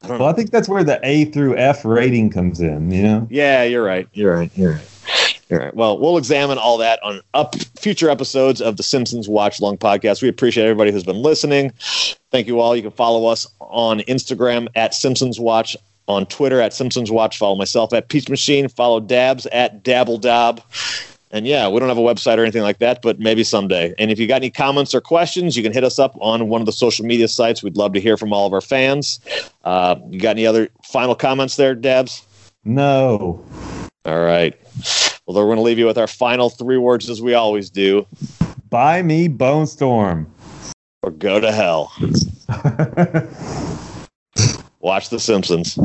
I don't know. Well, I think that's where the A through F rating comes in, you know? Yeah, you're right. You're right. You're right. You're right. Well, we'll examine all that on up future episodes of the Simpsons Watch Along podcast. We appreciate everybody who's been listening. Thank you all. You can follow us on Instagram at Simpsons Watch, on Twitter at Simpsons Watch. Follow myself at Peach Machine. Follow Dabs at Dabble Dab. And yeah, we don't have a website or anything like that, but maybe someday. And if you got any comments or questions, you can hit us up on one of the social media sites. We'd love to hear from all of our fans. Uh, you got any other final comments there, Dabs? No. All right. Well, we're going to leave you with our final three words as we always do Buy me Bonestorm. or go to hell. Watch The Simpsons.